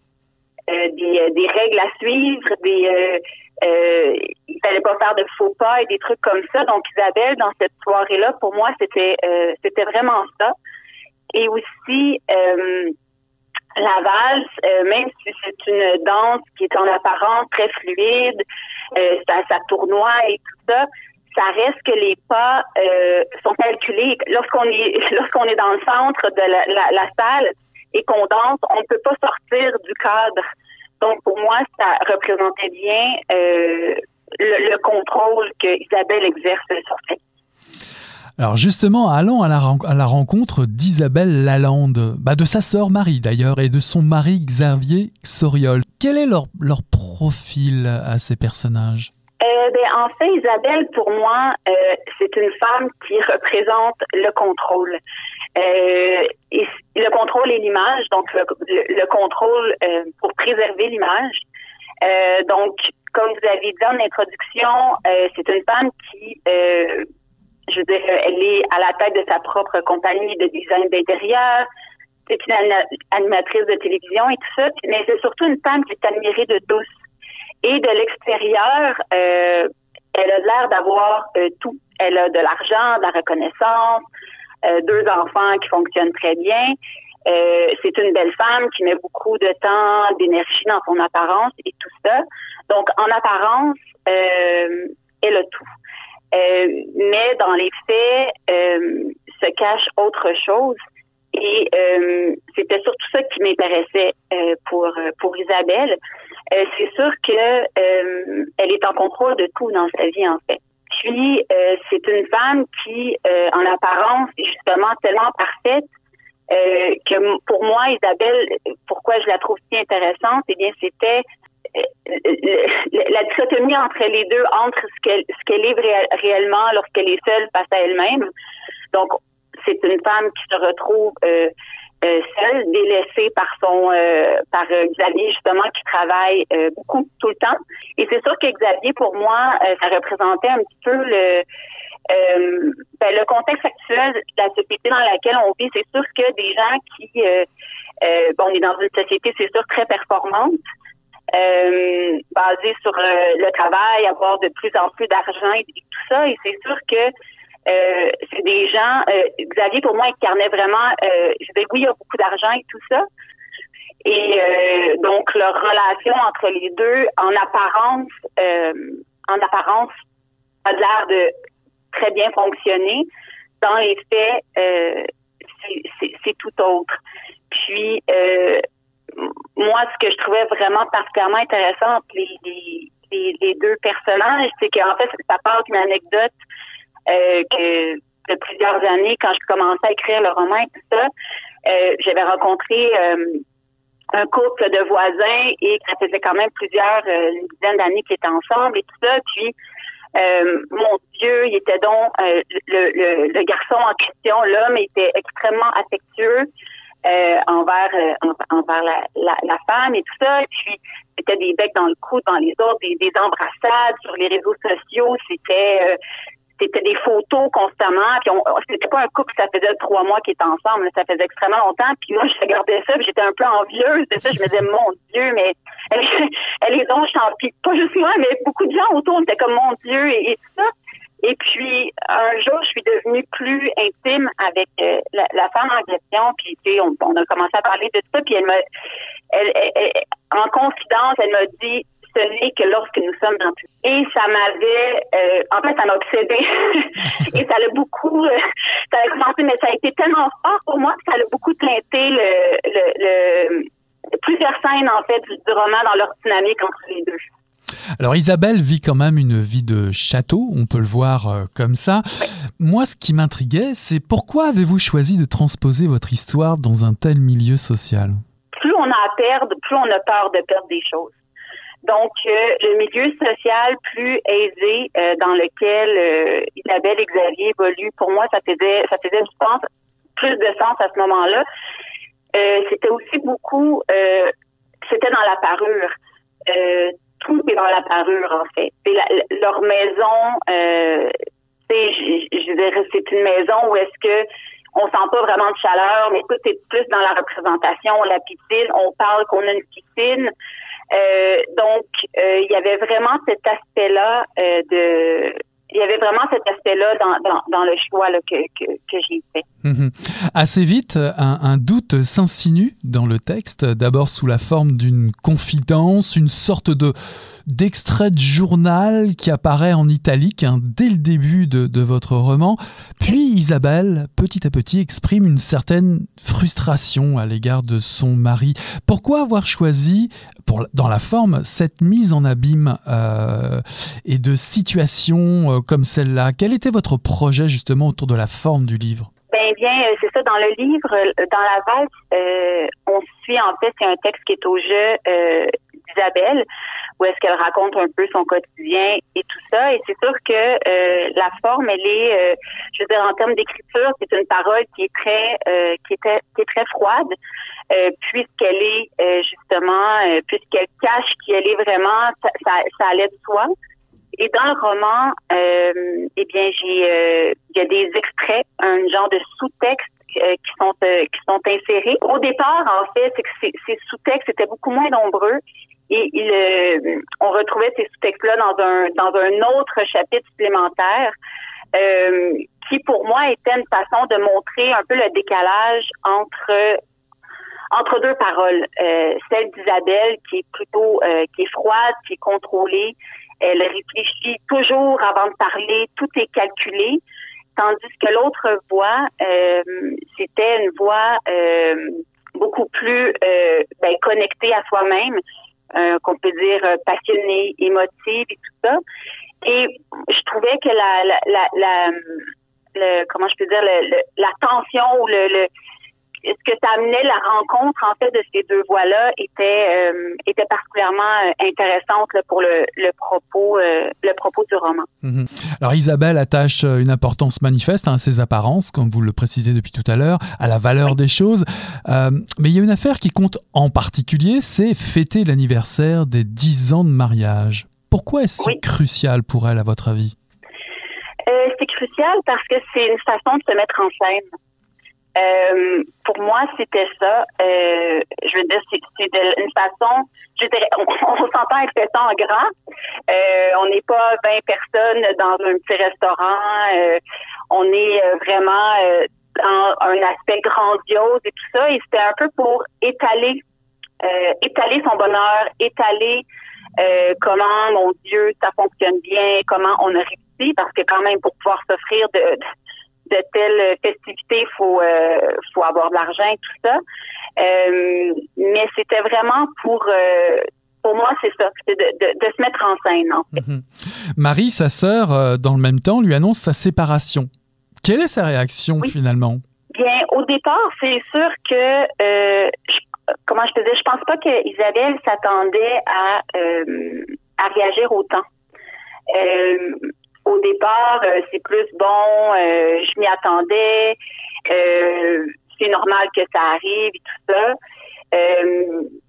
des, des, règles à suivre, des il fallait pas faire de faux pas et des trucs comme ça. Donc Isabelle, dans cette soirée-là, pour moi, c'était c'était vraiment ça. Et aussi la valse, même si c'est une danse qui est en apparence très fluide, ça, ça tournoie et tout ça, ça reste que les pas euh, sont calculés. Lorsqu'on est lorsqu'on est dans le centre de la, salle et qu'on danse, on ne peut pas sortir du cadre. Donc pour moi, ça représentait bien euh, le, contrôle que Isabelle exerce sur fait. Alors justement, allons à la, à la rencontre d'Isabelle Lalande, bah de sa sœur Marie d'ailleurs, et de son mari Xavier Soriol. Quel est leur, leur profil à ces personnages? Euh, ben, en fait, Isabelle, pour moi, euh, c'est une femme qui représente le contrôle. Euh, le contrôle et l'image, donc le, contrôle euh, pour préserver l'image. Euh, donc, comme vous avez dit en introduction, c'est une femme qui, je veux dire, elle est à la tête de sa propre compagnie de design d'intérieur. C'est une animatrice de télévision et tout ça, mais c'est surtout une femme qui est admirée de tous. Et de l'extérieur, elle a l'air d'avoir tout. Elle a de l'argent, de la reconnaissance, deux enfants qui fonctionnent très bien. c'est une belle femme qui met beaucoup de temps, d'énergie dans son apparence et tout ça. Donc, en apparence, elle a tout. mais dans les faits, se cache autre chose. Et c'était surtout ça qui m'intéressait pour pour Isabelle. Euh, c'est sûr que euh, elle est en contrôle de tout dans sa vie en fait. Puis euh, c'est une femme qui, en apparence, est justement tellement parfaite que pour moi, Isabelle, pourquoi je la trouve si intéressante, eh bien c'était la dichotomie entre les deux, entre ce qu'elle ce est réellement lorsqu'elle est seule face à elle-même. Donc c'est une femme qui se retrouve euh, seule, délaissée par son euh, par euh, Xavier justement qui travaille beaucoup tout le temps. Et c'est sûr que Xavier pour moi ça représentait un petit peu le ben, le contexte actuel de la société dans laquelle on vit. C'est sûr que des gens qui bon, on est dans une société c'est sûr très performante. basée sur le travail, avoir de plus en plus d'argent et, tout ça. Et c'est sûr que euh, c'est des gens. Euh, Xavier, pour moi, incarnait vraiment. Euh, je dis oui, il y a beaucoup d'argent et tout ça. Et donc leur relation entre les deux, en apparence, en apparence, a l'air de très bien fonctionner. Dans les faits, c'est tout autre. Puis moi, ce que je trouvais vraiment particulièrement intéressant entre les, les, les deux personnages, c'est qu'en fait, ça part d'une anecdote euh, que de plusieurs années, quand je commençais à écrire le roman et tout ça, euh, j'avais rencontré euh, un couple de voisins et ça faisait quand même plusieurs, une dizaine d'années qu'ils étaient ensemble et tout ça. Puis, mon Dieu, il était donc le, le, garçon en question, l'homme était extrêmement affectueux envers envers la, la, la, femme et tout ça. Et puis, c'était des becs dans le cou, dans les autres, des, des embrassades sur les réseaux sociaux. C'était c'était des photos constamment. Puis c'était pas un couple, ça faisait trois mois qu'ils étaient ensemble, ça faisait extrêmement longtemps. Puis moi, je regardais ça, j'étais un peu envieuse de ça. Je me disais, mon Dieu, mais elle, est donc puis pas juste moi, mais beaucoup de gens autour étaient comme mon Dieu et, tout ça. Et puis un jour, je suis devenue plus intime avec euh, la, femme en question. Puis tu sais, on, a commencé à parler de ça. Puis elle m'a, elle, en confidence, elle m'a dit ce n'est que lorsque nous sommes dans Et ça m'avait, euh, en fait, ça m'a obsédé. et ça l'a beaucoup, euh, ça a commencé, mais ça a été tellement fort pour moi que ça a beaucoup teinté le, le, plusieurs scènes, en fait, du, roman dans leur dynamique entre les deux. Alors Isabelle vit quand même une vie de château, on peut le voir euh, comme ça. Moi, ce qui m'intriguait, c'est pourquoi avez-vous choisi de transposer votre histoire dans un tel milieu social? On a à perdre, plus on a peur de perdre des choses. Donc, euh, le milieu social plus aisé euh, dans lequel euh, Isabelle et Xavier évoluent, pour moi, ça faisait, ça faisait du sens, plus de sens à ce moment-là. c'était aussi beaucoup, c'était dans la parure. tout est dans la parure, en fait. leur maison, je, je dirais, c'est une maison où est-ce que on sent pas vraiment de chaleur, mais tout est plus dans la représentation, la piscine. On parle qu'on a une piscine. Euh, donc, euh, il y avait vraiment cet aspect-là euh, de il y avait vraiment cet aspect-là dans, dans, le choix que, que, j'ai fait. Mhm. Assez vite, un, un doute s'insinue dans le texte, d'abord sous la forme d'une confidence, une sorte de d'extrait de journal qui apparaît en italique hein, dès le début de, votre roman. Puis Isabelle, petit à petit, exprime une certaine frustration à l'égard de son mari. Pourquoi avoir choisi, pour, dans la forme, cette mise en abîme euh, et de situations euh, comme celle-là? Quel était votre projet justement autour de la forme du livre? Ben bien, euh, c'est ça. Dans le livre, dans la valse, on suit en fait, c'est un texte qui est au jeu d'Isabelle où est-ce qu'elle raconte un peu son quotidien et tout ça. Et c'est sûr que euh, la forme, elle est, euh, je veux dire, en termes d'écriture, c'est une parole qui est très, euh, froide, puisqu'elle est justement, puisqu'elle cache qui elle est vraiment, ça, allait de soi. Et dans le roman, eh bien, j'ai, il y a des extraits, un genre de sous-texte qui sont insérés. Au départ, en fait, ces sous-textes étaient beaucoup moins nombreux et il, euh, on retrouvait ces sous-textes-là dans un, dans un autre chapitre supplémentaire euh, qui, pour moi, était une façon de montrer un peu le décalage entre entre deux paroles. Euh, celle d'Isabelle, qui est plutôt qui est froide, qui est contrôlée. Elle réfléchit toujours avant de parler, tout est calculé. Tandis que l'autre voix, c'était une voix beaucoup plus ben, connectée à soi-même, euh, qu'on peut dire euh, passionnée, émotive et tout ça. Et je trouvais que la, la, la, la le, comment je peux dire, le, la tension ou le, le ce que ça amenait la rencontre en fait de ces deux voix-là était euh, était particulièrement euh, intéressante là, pour le, le propos euh, le propos du roman? Mhm. Alors Isabelle attache une importance manifeste à ses apparences, comme vous le précisez depuis tout à l'heure, à la valeur des choses. mais il y a une affaire qui compte en particulier, c'est fêter l'anniversaire des 10 ans de mariage. Pourquoi est-ce si crucial pour elle à votre avis? C'est crucial parce que c'est une façon de se mettre en scène. Euh, pour moi, c'était ça. Euh, je veux dire, c'est une façon. Je dirais, on, on s'entend avec ça en grand. Euh, on n'est pas 20 personnes dans un petit restaurant. Euh, on est euh, vraiment dans un aspect grandiose et tout ça. Et c'était un peu pour étaler, étaler son bonheur, étaler comment, mon Dieu, ça fonctionne bien, comment on a réussi, parce que quand même, pour pouvoir s'offrir de de telles festivités, il faut, euh, faut avoir de l'argent et tout ça. Euh, mais c'était vraiment pour... Euh, pour moi, c'est ça, c'est de, de, se mettre en scène. En fait. Mhm. Marie, sa sœur, dans le même temps, lui annonce sa séparation. Quelle est sa réaction finalement? Bien, au départ, c'est sûr que, comment je te dis, je pense pas que Isabelle s'attendait à, à réagir autant au départ, euh, c'est plus bon, euh, je m'y attendais, euh, c'est normal que ça arrive et tout ça.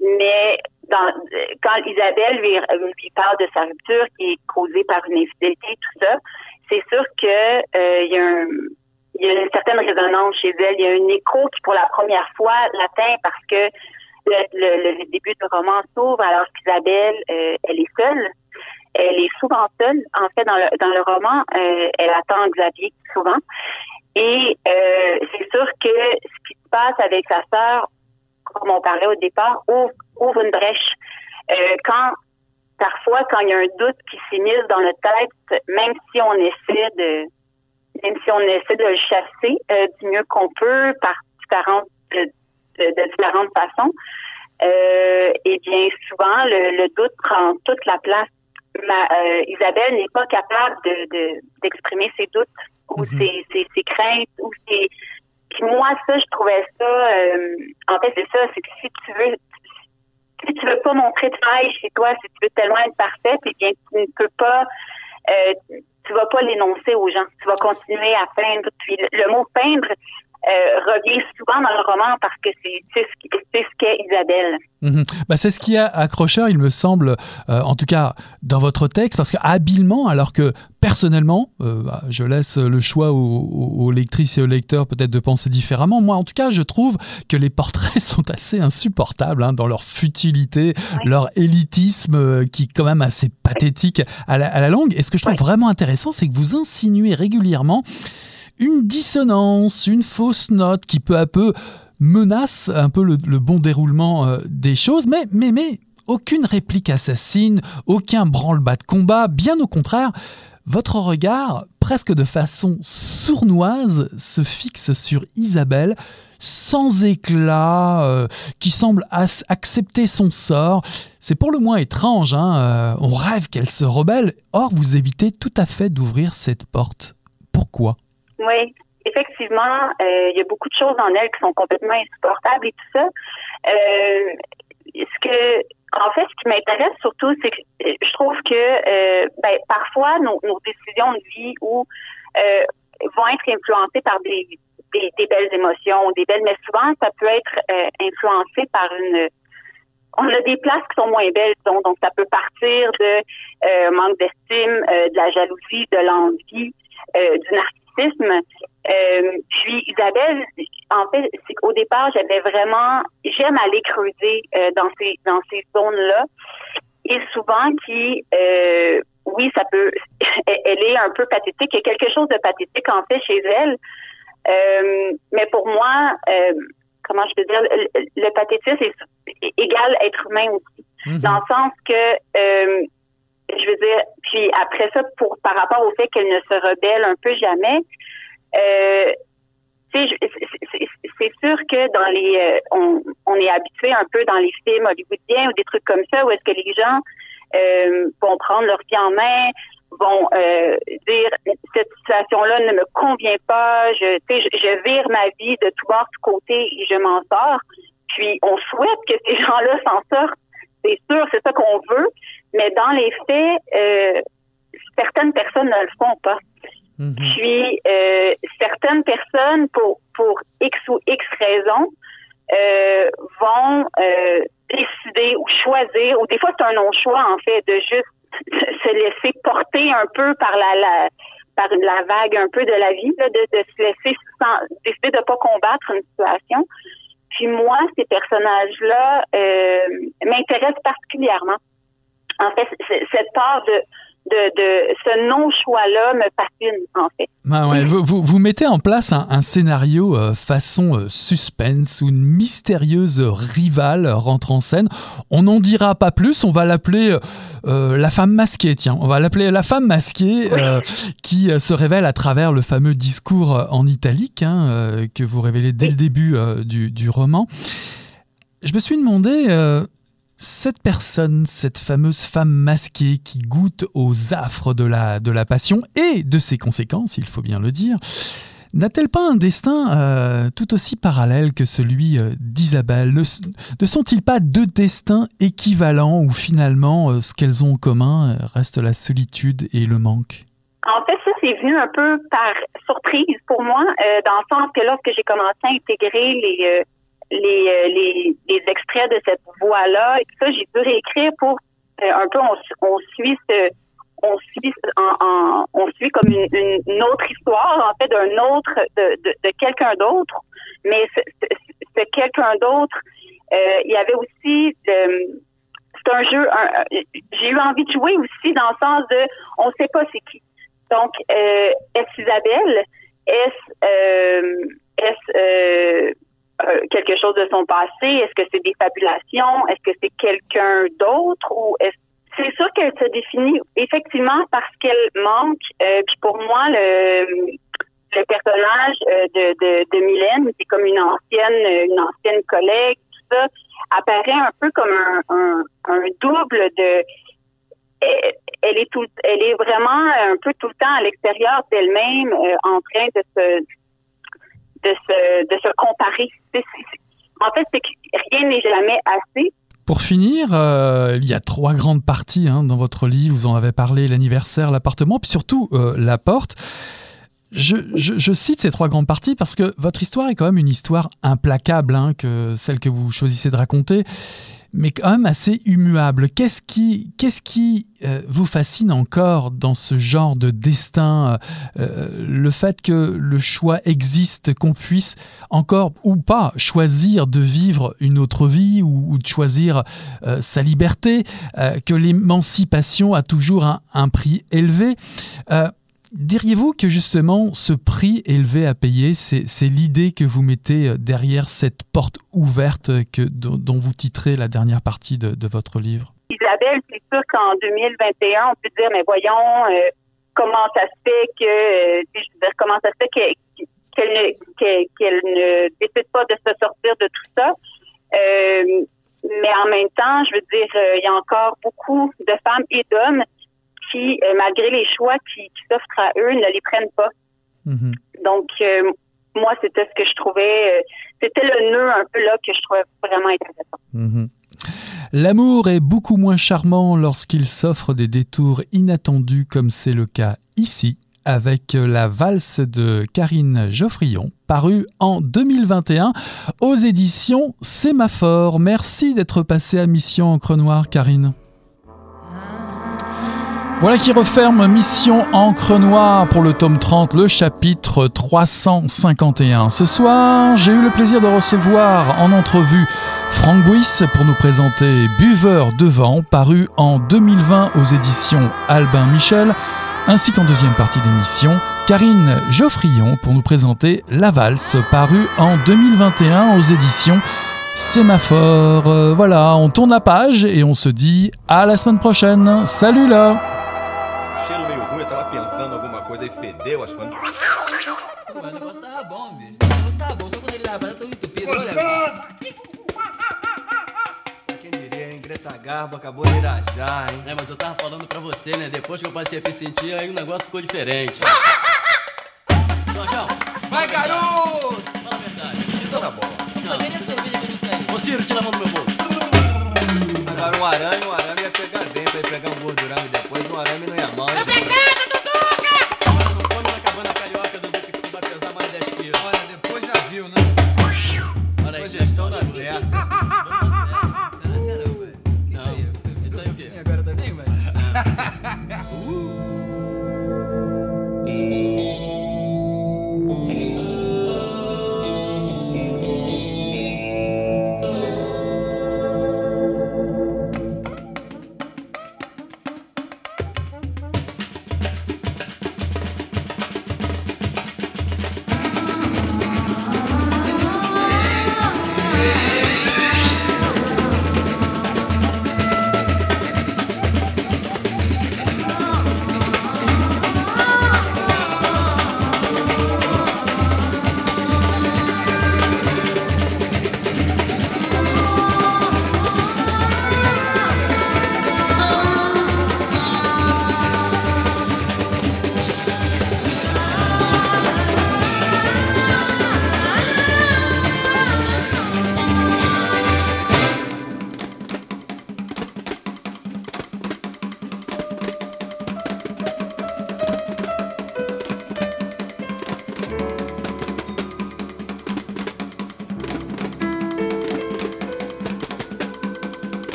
mais dans, quand Isabelle lui, parle de sa rupture qui est causée par une infidélité et tout ça, c'est sûr que il y a y a une certaine résonance chez elle. Il y a un écho qui, pour la première fois, l'atteint parce que le, le, début du roman s'ouvre alors qu'Isabelle, elle est seule elle est souvent seule. En fait, dans le, dans le roman, euh, elle attend Xavier souvent. Et euh, c'est sûr que ce qui se passe avec sa sœur, comme on parlait au départ, ouvre, une brèche. Euh, quand parfois, quand il y a un doute qui s'immisce dans notre tête, même si on essaie de même si on essaie de le chasser du mieux qu'on peut par différentes de, différentes façons, et bien souvent le, le doute prend toute la place ma, euh, Isabelle n'est pas capable de, d'exprimer ses doutes ou mhm. ses, ses, ses, craintes ou ses puis moi, ça, je trouvais ça. Euh, en fait, c'est ça, c'est que si tu veux, si tu veux pas montrer de faille chez toi, si tu veux tellement être parfaite, eh bien, tu ne peux pas. Euh, tu vas pas l'énoncer aux gens. Tu vas continuer à peindre. Puis le mot peindre, euh, revient souvent dans le roman parce que c'est ce qu'est Isabelle. Bah, c'est ce qui a accrocheur, il me semble, euh, en tout cas dans votre texte, parce que habilement, alors que personnellement, euh, bah, je laisse le choix aux, lectrices et aux lecteurs peut-être de penser différemment. Moi, en tout cas, je trouve que les portraits sont assez insupportables hein, dans leur futilité, leur élitisme qui est quand même assez pathétique à la, à langue. Et ce que je trouve vraiment intéressant, c'est que vous insinuez régulièrement une dissonance, une fausse note qui peu à peu menace un peu le, bon déroulement euh, des choses, mais, mais, mais aucune réplique assassine, aucun branle-bas de combat, bien au contraire, votre regard, presque de façon sournoise, se fixe sur Isabelle, sans éclat, euh, qui semble accepter son sort. C'est pour le moins étrange, hein, euh, on rêve qu'elle se rebelle, or vous évitez tout à fait d'ouvrir cette porte. Pourquoi? Oui, effectivement, euh, il y a beaucoup de choses en elle qui sont complètement insupportables et tout ça. Euh, ce que, en fait, ce qui m'intéresse surtout, c'est que euh, je trouve que euh, ben, parfois nos, décisions de vie ou euh, vont être influencées par des, des, belles émotions, des belles, mais souvent ça peut être euh, influencé par une on a des places qui sont moins belles, donc, ça peut partir de manque d'estime, de la jalousie, de l'envie, du narcissisme euh, puis Isabelle, en fait, c'est qu'au départ, j'avais vraiment, j'aime aller creuser euh, dans ces dans ces zones-là, et souvent qui, euh, oui, ça peut, elle est un peu pathétique. Il y a quelque chose de pathétique en fait chez elle, mais pour moi, comment je peux dire, le, pathétisme est égal être humain aussi, mm-hmm. dans le sens que je veux dire, puis après ça, pour par rapport au fait qu'elle ne se rebelle un peu jamais, euh, c'est sûr que dans les, euh, on, on, est habitué un peu dans les films hollywoodiens ou des trucs comme ça où est-ce que les gens euh, vont prendre leur vie en main, vont euh, dire cette situation-là ne me convient pas, je, je, je vire ma vie de tout bord, tout côté et je m'en sors. Puis on souhaite que ces gens-là s'en sortent. C'est sûr, c'est ça qu'on veut. Mais dans les faits, euh, certaines personnes ne le font pas. Mhm. Puis euh, certaines personnes, pour pour X ou X raisons, euh, vont décider ou choisir, ou des fois c'est un non-choix en fait, de juste se laisser porter un peu par la, la par la vague un peu de la vie, de, de se laisser sans, décider de pas combattre une situation. Puis moi, ces personnages-là m'intéressent particulièrement. En fait, cette part de, de, de, ce non-choix-là me fascine, en fait. Ah ouais, vous, vous, vous, mettez en place un, un scénario euh, façon euh, suspense où une mystérieuse rivale rentre en scène. On n'en dira pas plus, on va l'appeler euh, la femme masquée, tiens. On va l'appeler la femme masquée qui se révèle à travers le fameux discours en italique hein, que vous révélez dès le début du, du, roman. Je me suis demandé cette personne, cette fameuse femme masquée qui goûte aux affres de la, de la passion et de ses conséquences, il faut bien le dire, n'a-t-elle pas un destin euh, tout aussi parallèle que celui euh, d'Isabelle? Ne, sont-ils pas deux destins équivalents où finalement euh, ce qu'elles ont en commun reste la solitude et le manque? En fait, ça, c'est venu un peu par surprise pour moi, dans le sens que lorsque j'ai commencé à intégrer les, les, les, extraits de cette voix-là. Et tout ça, j'ai dû réécrire pour euh, un peu on, on suit ce on suit en, en, on suit comme une, une, autre histoire en fait d'un autre de, de, de quelqu'un d'autre. Mais ce, quelqu'un d'autre euh, il y avait aussi c'est un jeu j'ai eu envie de jouer aussi dans le sens de on sait pas c'est qui. Donc euh, est-ce Isabelle? Est-ce euh, est-ce euh, quelque chose de son passé? Est-ce que c'est des fabulations? Est-ce que c'est quelqu'un d'autre? Ou est-ce c'est sûr qu'elle se définit effectivement parce qu'elle manque. Euh, puis pour moi, le, le personnage euh, de, de, de Mylène, c'est comme une ancienne, une ancienne collègue, tout ça, apparaît un peu comme un, un, un double de elle, est tout, elle est vraiment un peu tout le temps à l'extérieur d'elle-même, en train de se de se, comparer. en fait, c'est que rien n'est jamais assez. Pour finir, euh, il y a trois grandes parties hein, dans votre livre. Vous en avez parlé l'anniversaire, l'appartement, puis surtout euh, la porte. Je, je, cite ces trois grandes parties parce que votre histoire est quand même une histoire implacable, hein, que celle que vous choisissez de raconter mais quand même assez immuable. Qu'est-ce qui, euh, vous fascine encore dans ce genre de destin euh, euh, Le fait que le choix existe, qu'on puisse encore ou pas choisir de vivre une autre vie ou, de choisir sa liberté, que l'émancipation a toujours un prix élevé. Diriez-vous que justement ce prix élevé à payer, c'est l'idée que vous mettez euh, derrière cette porte ouverte que, dont, vous titrez la dernière partie de, votre livre? Isabelle, c'est sûr qu'en 2021, on peut dire, mais voyons, euh, comment ça se fait que, euh, comment ça se fait qu'elle ne, décide pas de se sortir de tout ça. mais en même temps, je veux dire, il y a encore beaucoup de femmes et d'hommes qui, euh, malgré les choix qui, s'offrent à eux, ne les prennent pas. Mhm. Donc, euh, moi, c'était ce que je trouvais, euh, c'était le nœud un peu là que je trouvais vraiment intéressant. Mhm. L'amour est beaucoup moins charmant lorsqu'il s'offre des détours inattendus comme c'est le cas ici avec la valse de Karine Geoffrion, parue en 2021 aux éditions Sémaphore. Merci d'être passée à Mission Encre Noire, Karine. Voilà qui referme Mission Encre Noire pour le tome 30, le chapitre 351. Ce soir, j'ai eu le plaisir de recevoir en entrevue Franck Bouis pour nous présenter Buveur de vent, paru en 2020 aux éditions Albin Michel, ainsi qu'en deuxième partie d'émission, Karine Geoffrion pour nous présenter La Valse, paru en 2021 aux éditions Sémaphore. Euh, voilà, on tourne la page et on se dit à la semaine prochaine. Salut là fedeu, acho que. Mas o negócio tava bom, bicho. O negócio tava bom, só quando ele tava tão entupido. Gostoso! Quem diria, hein? Greta Garbo acabou de irajar, hein? É, mas eu tava falando pra você, né? Depois que eu passei a me sentir, aí o negócio ficou diferente. Jorjão! Vai, garoto! Fala a verdade. Isso tá bom. Não, nem a cerveja que eu não sei. Ô, Ciro, tira a mão do meu bolso. Agora um arame, um arame ia pegar dentro, ia pegar um gordurão e depois um arame não ia mal. Obrigada,